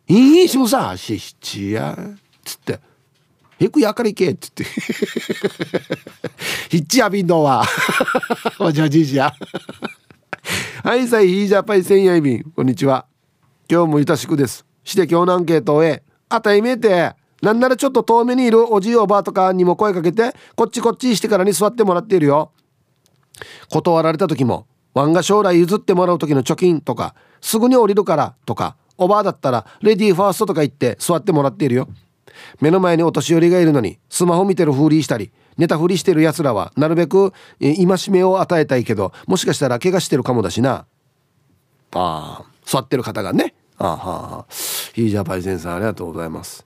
いいしもさしっちやつって「へくやかりけ」っつって「ひっちやびんどは。おじゃじいじや。はいさいヒージャパイセンヤイビンこんにちは。今日もいたしくです。して今日のアンケートへ。あたいめてなんならちょっと遠目にいるおじいおばあとかにも声かけてこっちこっちしてからに座ってもらっているよ。断られた時もワンが将来譲ってもらう時の貯金とかすぐに降りるからとかおばあだったらレディーファーストとか言って座ってもらっているよ。目の前にお年寄りがいるのにスマホ見てるふりしたり寝たふりしてる奴らはなるべく戒めを与えたいけどもしかしたら怪我してるかもだしな。ああ座ってる方がね。あはあヒージャーパイセンさん。ありがとうございます。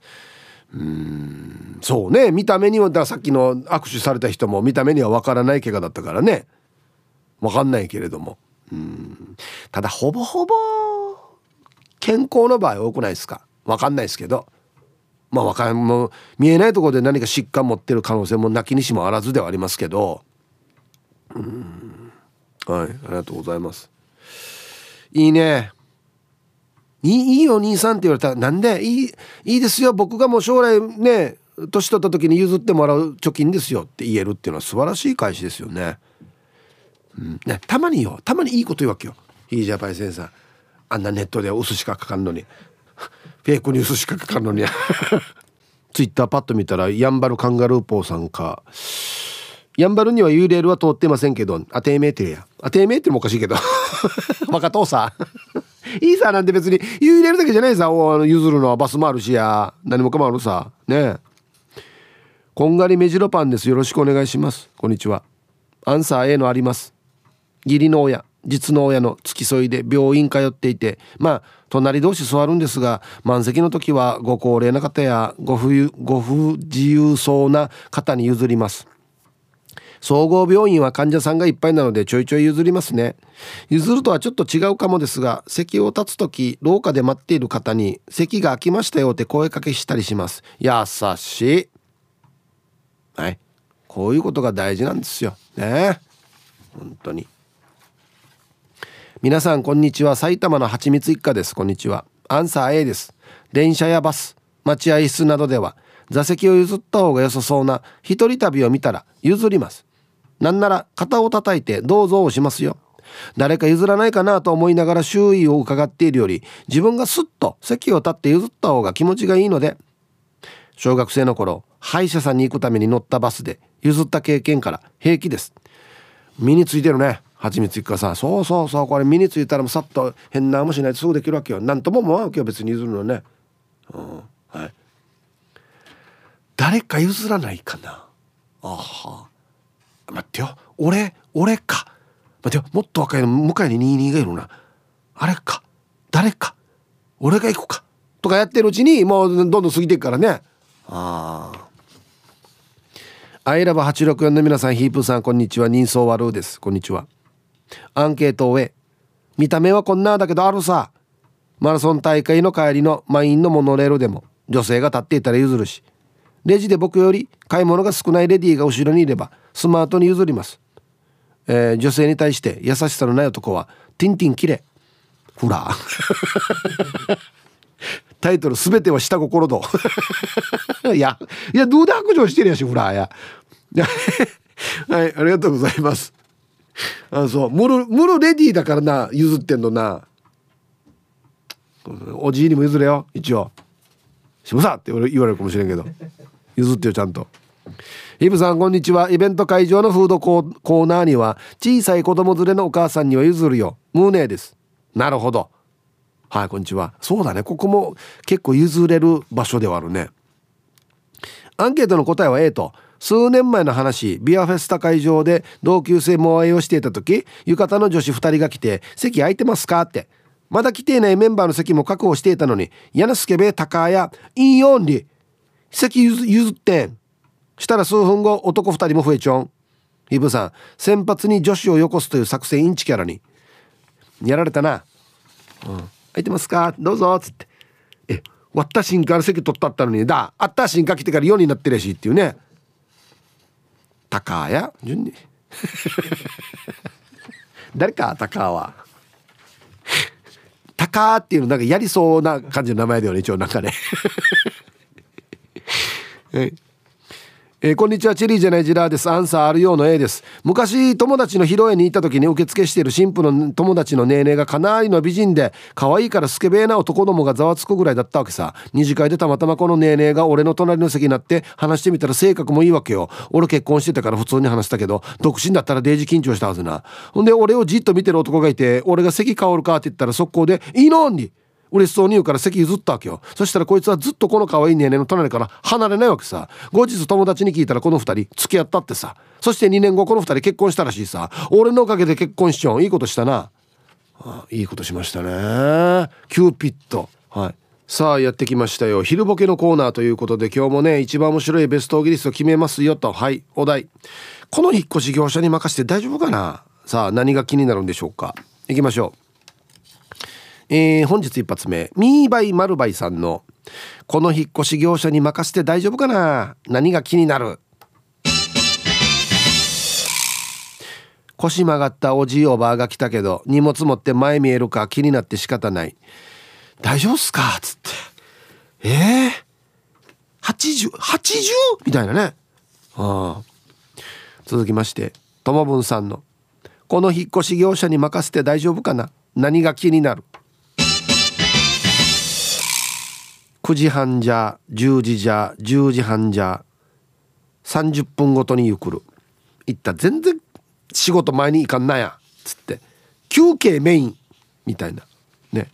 うんそうね。見た目にはださっきの握手された人も見た目には分からない怪我だったからね。分かんないけれども。うん。ただほぼほぼ健康の場合多くないですか？分かんないですけど。まあ分かんも見えないところで何か疾患持ってる可能性もなきにしもあらずではありますけど。うん。はいありがとうございます。いいね。いいいいよ兄さんって言われたらなんでいいいいですよ。僕がもう将来ね年取った時に譲ってもらう貯金ですよって言えるっていうのは素晴らしい返しですよね。うん、ねたまによ。たまにいいこと言うわけよ。いいじゃパイセンさん。あんなネットで薄しかかかんのに。フェイクニュースしかかかんのにツイッターパッと見たらヤンバルカンガルーポーさんかやんばるには URL は通ってませんけど、あてめえってや。あてめえってもおかしいけど。若父さん。いいさ、なんて別に URL だけじゃないさ、お譲るのはバスもあるしや。何もかもあるさ。ねえこんがり目白パンです。よろしくお願いします。こんにちは。アンサー A のあります。義理の親、実の親の付き添いで病院通っていて、まあ、隣同士座るんですが、満席の時はご高齢な方やご不ご不自由そうな方に譲ります。総合病院は患者さんがいっぱいなのでちょいちょい譲りますね。譲るとはちょっと違うかもですが席を立つ時廊下で待っている方に席が空きましたよって声かけしたりします。優しい。はい。こういうことが大事なんですよ。ね。本当に。皆さんこんにちは。埼玉のはちみつ一家です。こんにちは。アンサー A です。電車やバス待合室などでは座席を譲った方が良さそうな一人旅を見たら譲ります。なんなら肩を叩いてどうぞをしますよ。誰か譲らないかなと思いながら周囲を伺っているより自分がスッと席を立って譲った方が気持ちがいいので小学生の頃歯医者さんに行くために乗ったバスで譲った経験から平気です。身についてるね。蜂蜜一家さそうそうそうこれ身についたらもうさっと変なもしないとすぐできるわけよ。なんとも思わんわけよ別に譲るのね、うん、はい。誰か譲らないかな。あは待ってよ。俺俺か。待ってよ。もっと若いの向かいに22がいるな。あれか。誰か。俺が行くか。とかやってるうちにもうどんどん過ぎていくからね。ああアイラブ864の皆さんヒープさんこんにちは。人相悪うです。こんにちは。アンケートを見た目はこんなだけどあるさ。マラソン大会の帰りの満員のモノレールでも女性が立っていたら譲るし。レジで僕より買い物が少ないレディーが後ろにいればスマートに譲ります、えー、女性に対して優しさのない男はティンティンキレほらタイトルすべては下心と いやいやどうで白状してるやしフラーや。はいありがとうございますあそう。ムルムルレディーだからな譲ってんのな。おじいにも譲れよ一応「しむさ!」って言われるかもしれんけど。譲ってよちゃんと。イブさんこんにちは。イベント会場のフードコーナーには小さい子供連れのお母さんには譲るよ。ムーネーです。なるほど。はいこんにちは。そうだね。ここも結構譲れる場所ではあるね。アンケートの答えは A と。数年前の話ビアフェスタ会場で同級生モアイをしていた時浴衣の女子2人が来て「席空いてますか?」って。まだ来ていないメンバーの席も確保していたのに矢之助部高谷インヨンリ席譲ってん。したら数分後男2人も増えちょん。イブさん先発に女子をよこすという作戦インチキャラに。やられたな。うん。空いてますか？どうぞっつって。え割った瞬間席取ったったのにだ。あった瞬間来てから4になってるしっていうね。高谷？順に。誰か高は。高っていうのなんかやりそうな感じの名前だよね一応なんかね。はい。えー、こんにちは。チェリーじゃないジラーです。アンサーあるようの A です。昔友達の披露宴に行った時に受付している新婦の友達のネーネーがかなりの美人で可愛いからスケベーな男どもがざわつくぐらいだったわけさ。二次会でたまたまこのネーネーが俺の隣の席になって話してみたら性格もいいわけよ。俺結婚してたから普通に話したけど独身だったらデージ緊張したはずな。ほんで俺をじっと見てる男がいて俺が席変わるかって言ったら速攻で「いいのに!」嬉しそうに言うから席譲ったわけよ。そしたらこいつはずっとこの可愛いネーネの隣から離れないわけさ。後日友達に聞いたらこの2人付き合ったってさ。そして2年後この2人結婚したらしいさ。俺のおかげで結婚しちゃういいことしたな。あいいことしましたね。キューピッド。はい。さあやってきましたよ。昼ボケのコーナーということで今日もね一番面白いベストオギリスト決めますよと。はい。お題。この引っ越し業者に任せて大丈夫かな？さあ何が気になるんでしょうか？行きましょう。えー、本日一発目ミーバイマルバイさんの「この引っ越し業者に任せて大丈夫かな？何が気になる?」腰曲がったおじいおばあが来たけど荷物持って前見えるか気になって仕方ない。大丈夫っすか？っつって。ええー、8080? みたいなね。ああ。続きましてともぶんさんの「この引っ越し業者に任せて大丈夫かな？何が気になる?」9時半じゃ10時じゃ10時半じゃ30分ごとにゆくる。行った全然仕事前に行かんなやつって。休憩メインみたいな。ね。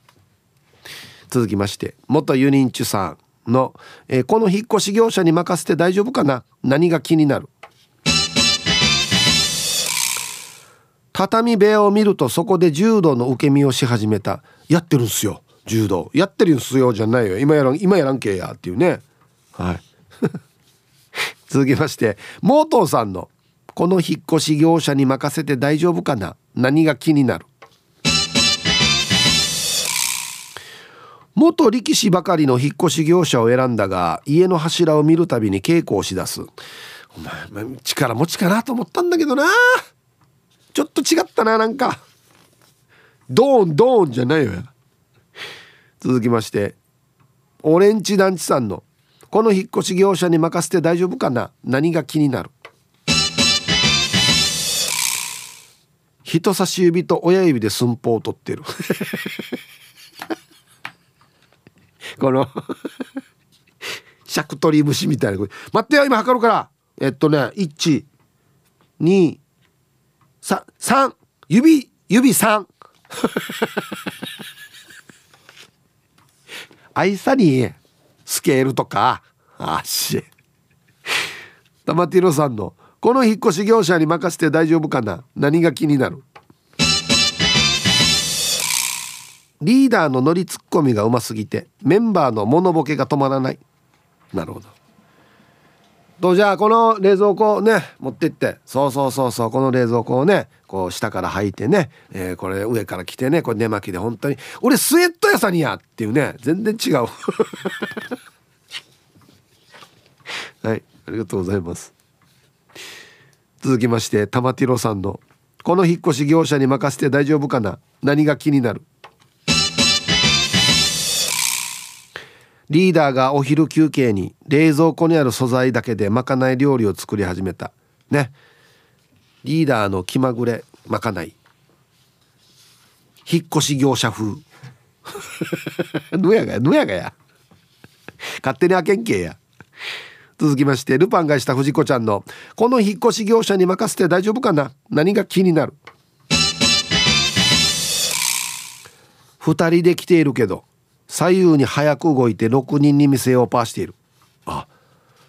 続きまして元ユニンチュさんの、えー、この引っ越し業者に任せて大丈夫かな？何が気になる？畳部屋を見るとそこで柔道の受け身をし始めた。やってるんすよ。柔道。やってるんすよじゃないよ。今やらん今やらんけやっていうね。はい。続きましてモートーさんの「この引っ越し業者に任せて大丈夫かな。何が気になる?」元力士ばかりの引っ越し業者を選んだが家の柱を見るたびに稽古をしだす。お前力持ちかなと思ったんだけどな。ちょっと違ったななんか。ドーンドーンじゃないよ続きましてオレンジ団地さんの「この引っ越し業者に任せて大丈夫かな？何が気になる?」人差し指と親指で寸法を取ってる。このシャクトリ節みたいな。待ってよ今測るから。えっとね123指指3愛さにスケールとか。あし。玉ティロさんのこの引っ越し業者に任せて大丈夫かな。何が気になる？リーダーのノリツッコミがうますぎてメンバーのモノボケが止まらない。なるほど。とじゃあこの冷蔵庫をね持ってって。そうそうそうそう。この冷蔵庫をねこう下から履いてね、えー、これ上から着てねこれ寝巻きで本当に俺スウェット屋さんやっていうね全然違う。はいありがとうございます。続きまして玉ティロさんの「この引っ越し業者に任せて大丈夫かな？何が気になる?」リーダーがお昼休憩に冷蔵庫にある素材だけでまかない料理を作り始めた。ね。リーダーの気まぐれまかない。引っ越し業者風。ぬやがやぬやがや。勝手に開けんけや。続きましてルパンがした藤子ちゃんの「この引っ越し業者に任せて大丈夫かな？何が気になる?」2人で来ているけど。左右に早く動いて6人に店をパーしている。あ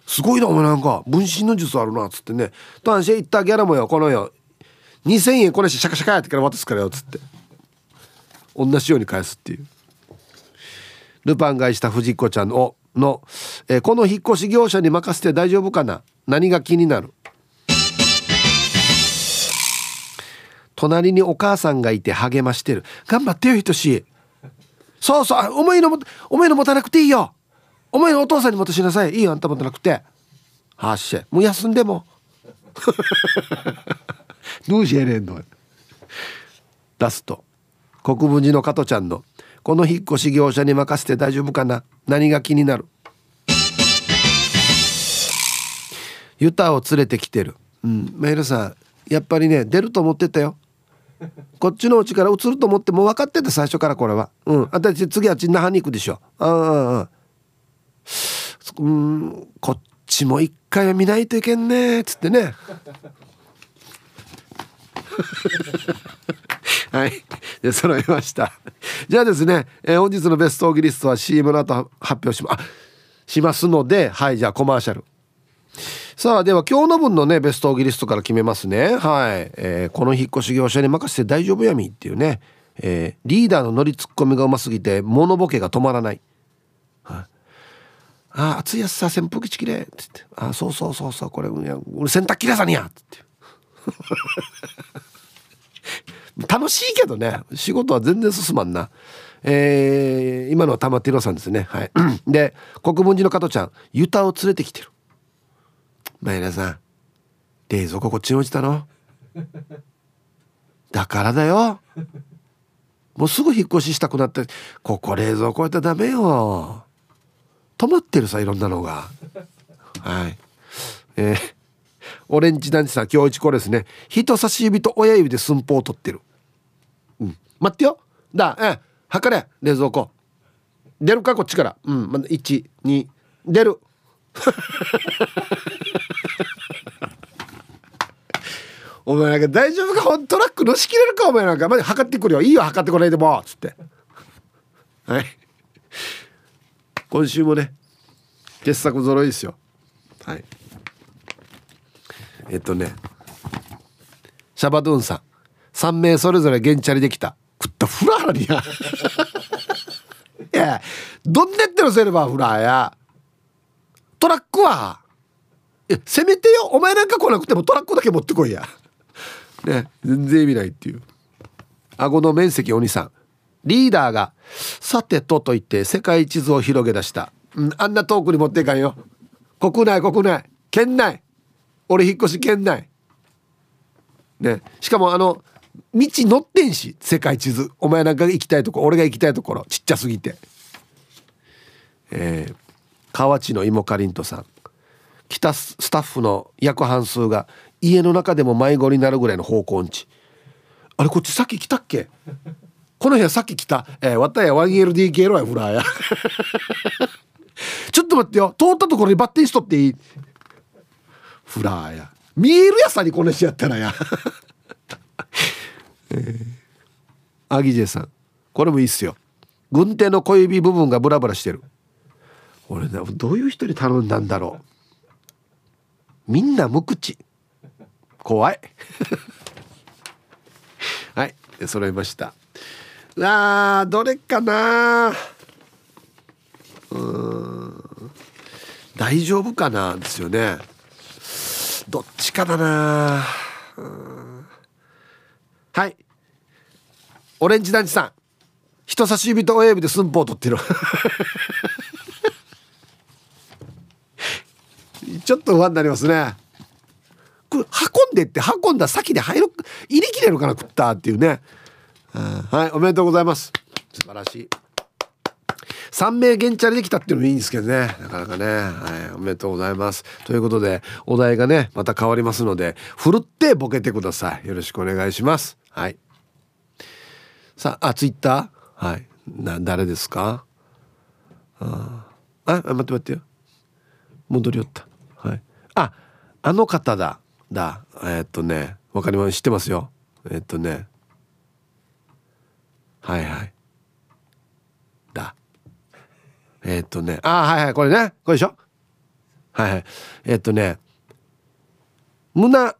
すごいなお前なんか。分身の術あるなっつってね「とんし行ったギャラもよこのよ。2,000円これしシャカシャカやってから渡すからよ」っつって。同じように返すっていう。ルパン買いした藤子ちゃんをの、えー、この引っ越し業者に任せて大丈夫かな。何が気になる。隣にお母さんがいて励ましてる。頑張ってよひとしそうそう。お前のもお前の持たなくていいよ。お前のお父さんに持たしなさい。いいよ。あんた持たなくて。はっしもう休んでも。どうしやれんの？ラスト国分寺の加トちゃんのこの引っ越し業者に任せて大丈夫かな？何が気になる？ユタを連れてきてる。うん。メールさんやっぱりね出ると思ってたよ。こっちのうちから移ると思ってもう分かってた最初からこれは。うん。私次はち那覇に行くでしょ。ああうんうん。こっちも一回は見ないといけんねっつってね。はい。で揃いました。じゃあですね、えー、本日のベストオーギリストは CM の後発表しましますのではいじゃあコマーシャル。さあでは今日の分のねベストオギリストから決めますね。はい、えー、この引っ越し業者に任せて大丈夫やみっていうね、えー、リーダーの乗りツッコミがうますぎて物ボケが止まらない、はい、あ熱いやつさ扇風機ちきれって言って。あそうそうそうそう。これ俺洗濯機屋さんやって。楽しいけどね。仕事は全然進まんな。えー、今のは玉ティロさんですね。はい。で国分寺の加トちゃんユタを連れてきてる。マイナさん冷蔵庫こっちに落ちたの？だからだよ。もうすぐ引っ越ししたくなってここ冷蔵庫やったらダメよ。止まってるさいろんなのが。はい。えー、オレンジ団地さん今日一これですね。人差し指と親指で寸法を取ってる。うん。待ってよ。だえ測れ。冷蔵庫。出るかこっちから。うん。まだ12出る。お前なんか大丈夫か？トラック乗し切れるか？お前なんか。まで測ってくるよ。いいよ測ってこないでも。っつって。はい。今週もね傑作揃いですよ。はい。えっとね。シャバドゥンさん。3名それぞれゲンチャリできた。食ったフラーラにや。いやどんなやっての？せればフラーや。トラックはせめてよお前なんか来なくてもトラックだけ持ってこいや。ね全然意味ないっていう。顎の面積お兄さん。リーダーが「さてと」と言って世界地図を広げ出した、うん、あんな遠くに持っていかんよ。国内国内。県内。俺引っ越し県内。ねしかもあの道乗ってんし世界地図。お前なんか行きたいとこ俺が行きたいところ。ちっちゃすぎて。えー、河内の芋かりんとさん。来たスタッフの約半数が家の中でも迷子になるぐらいの方向音痴。あれこっちさっき来たっけ？この部屋さっき来た？えー、わたや 1LDK のやフラーや。ちょっと待ってよ。通ったところにバッテリーしとっていい？フラーや。見えるやさにこの人やったらや。えー、アギジェさん。これもいいっすよ。軍手の小指部分がブラブラしてる。俺どういう人に頼んだんだろう。みんな無口。怖い。はい揃いました。あーどれかな。うん。大丈夫かな？ですよね。どっちかだな。はい。オレンジ団地さん。人差し指と親指で寸法を取ってる。ちょっと不安になりますね。これ運んでって運んだ先で入る入りきれるかな食ったっていうね。はいおめでとうございます。素晴らしい。3名現チャリできたっていうのもいいんですけどね。なかなかね。はいおめでとうございます。ということでお題がねまた変わりますのでふるってボケてください。よろしくお願いします。はい。さああツイッター？はい。な誰ですか？ああ待って待ってよ。戻りよった。はい。ああの方だ。だ。えー、っとねわかります知ってますよ。えー、っとね。はいはい。だ。えー、っとね。あはいはい。これね。これでしょ？はいはい。えっとね。胸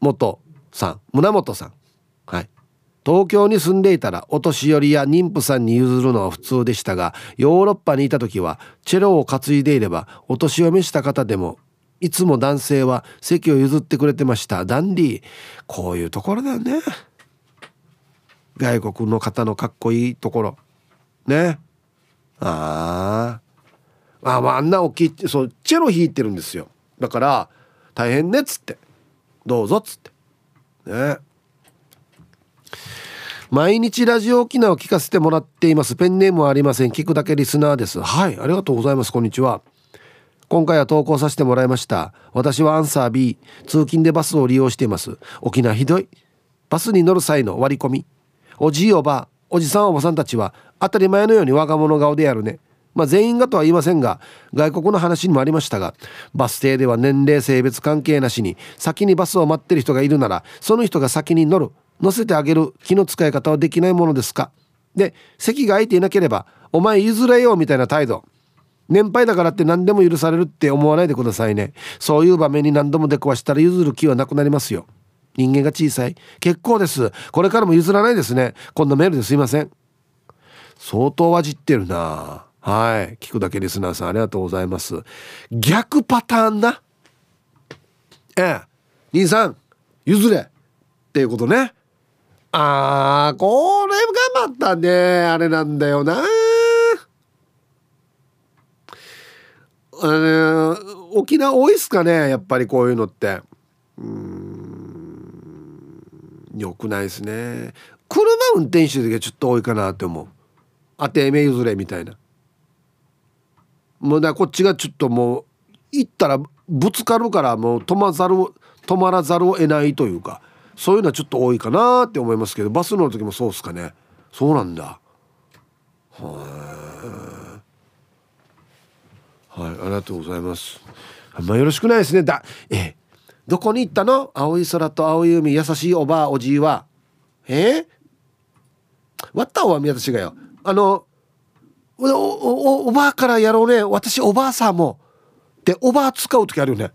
元さん。胸元さん。東京に住んでいたらお年寄りや妊婦さんに譲るのは普通でしたがヨーロッパにいた時はチェロを担いでいればお年を召した方でもいつも男性は席を譲ってくれてました。ダンディこういうところだよね。外国の方のかっこいいところ。ね。ああああんな大きいそうチェロ弾いてるんですよ。だから大変ねっつって。どうぞっつって。ね。毎日ラジオ沖縄を聞かせてもらっています。ペンネームはありません。聞くだけリスナーです。はいありがとうございます。こんにちは。今回は投稿させてもらいました。私はアンサー B 通勤でバスを利用しています。沖縄ひどい。バスに乗る際の割り込み。おじいおばおじさんおばさんたちは当たり前のように若者顔でやるね。まあ、全員がとは言いませんが外国の話にもありましたがバス停では年齢性別関係なしに先にバスを待ってる人がいるならその人が先に乗る。乗せてあげる気の使い方はできないものですか？で席が空いていなければお前譲れよみたいな態度。年配だからって何でも許されるって思わないでくださいね。そういう場面に何度も出くわしたら譲る気はなくなりますよ。人間が小さい。結構です。これからも譲らないですね。こんなメールですいません。相当わじってるな。はい。聞くだけリスナーさんありがとうございます。逆パターンな。ええ。兄さん譲れ。っていうことね。あーこれがまたね。あれなんだよな。あの沖縄多いっすかねやっぱりこういうのって。うん。よくないですね。車運転手でちょっと多いかなって思う。当て目譲れみたいな。もうだこっちがちょっともう行ったらぶつかるからもう止まざる止まらざるを得ないというか。そういうのはちょっと多いかなって思いますけどバス乗る時もそうっすかね。そうなんだ。はい。ありがとうございます。まあよろしくないですね。だえどこに行ったの？青い空と青い海優しいおばあおじいは。え？わったおは宮田氏がよ。あのおおおばあからやろうね。私おばあさんも。でおばあ使う時あるよね。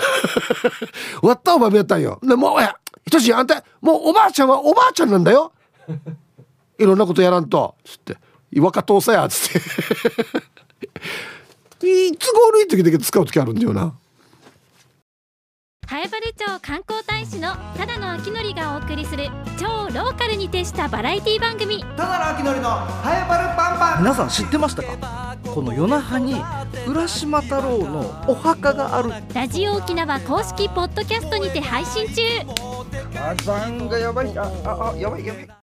わったおばあやったんよ。でもうやひとしあんたもうおばあちゃんはおばあちゃんなんだよ。いろんなことやらんと。つって若父さやつって。いつご悪い時だけ使う時あるんだよな。南風原町観光大使のただの秋のりがお送りする超ローカルに徹したバラエティ番組。ただの秋のりのハエバルパンパン。皆さん知ってましたか？この夜那覇に浦島太郎のお墓がある。ラジオ沖縄公式ポッドキャストにて配信中。火山がやばいあああやばいやばい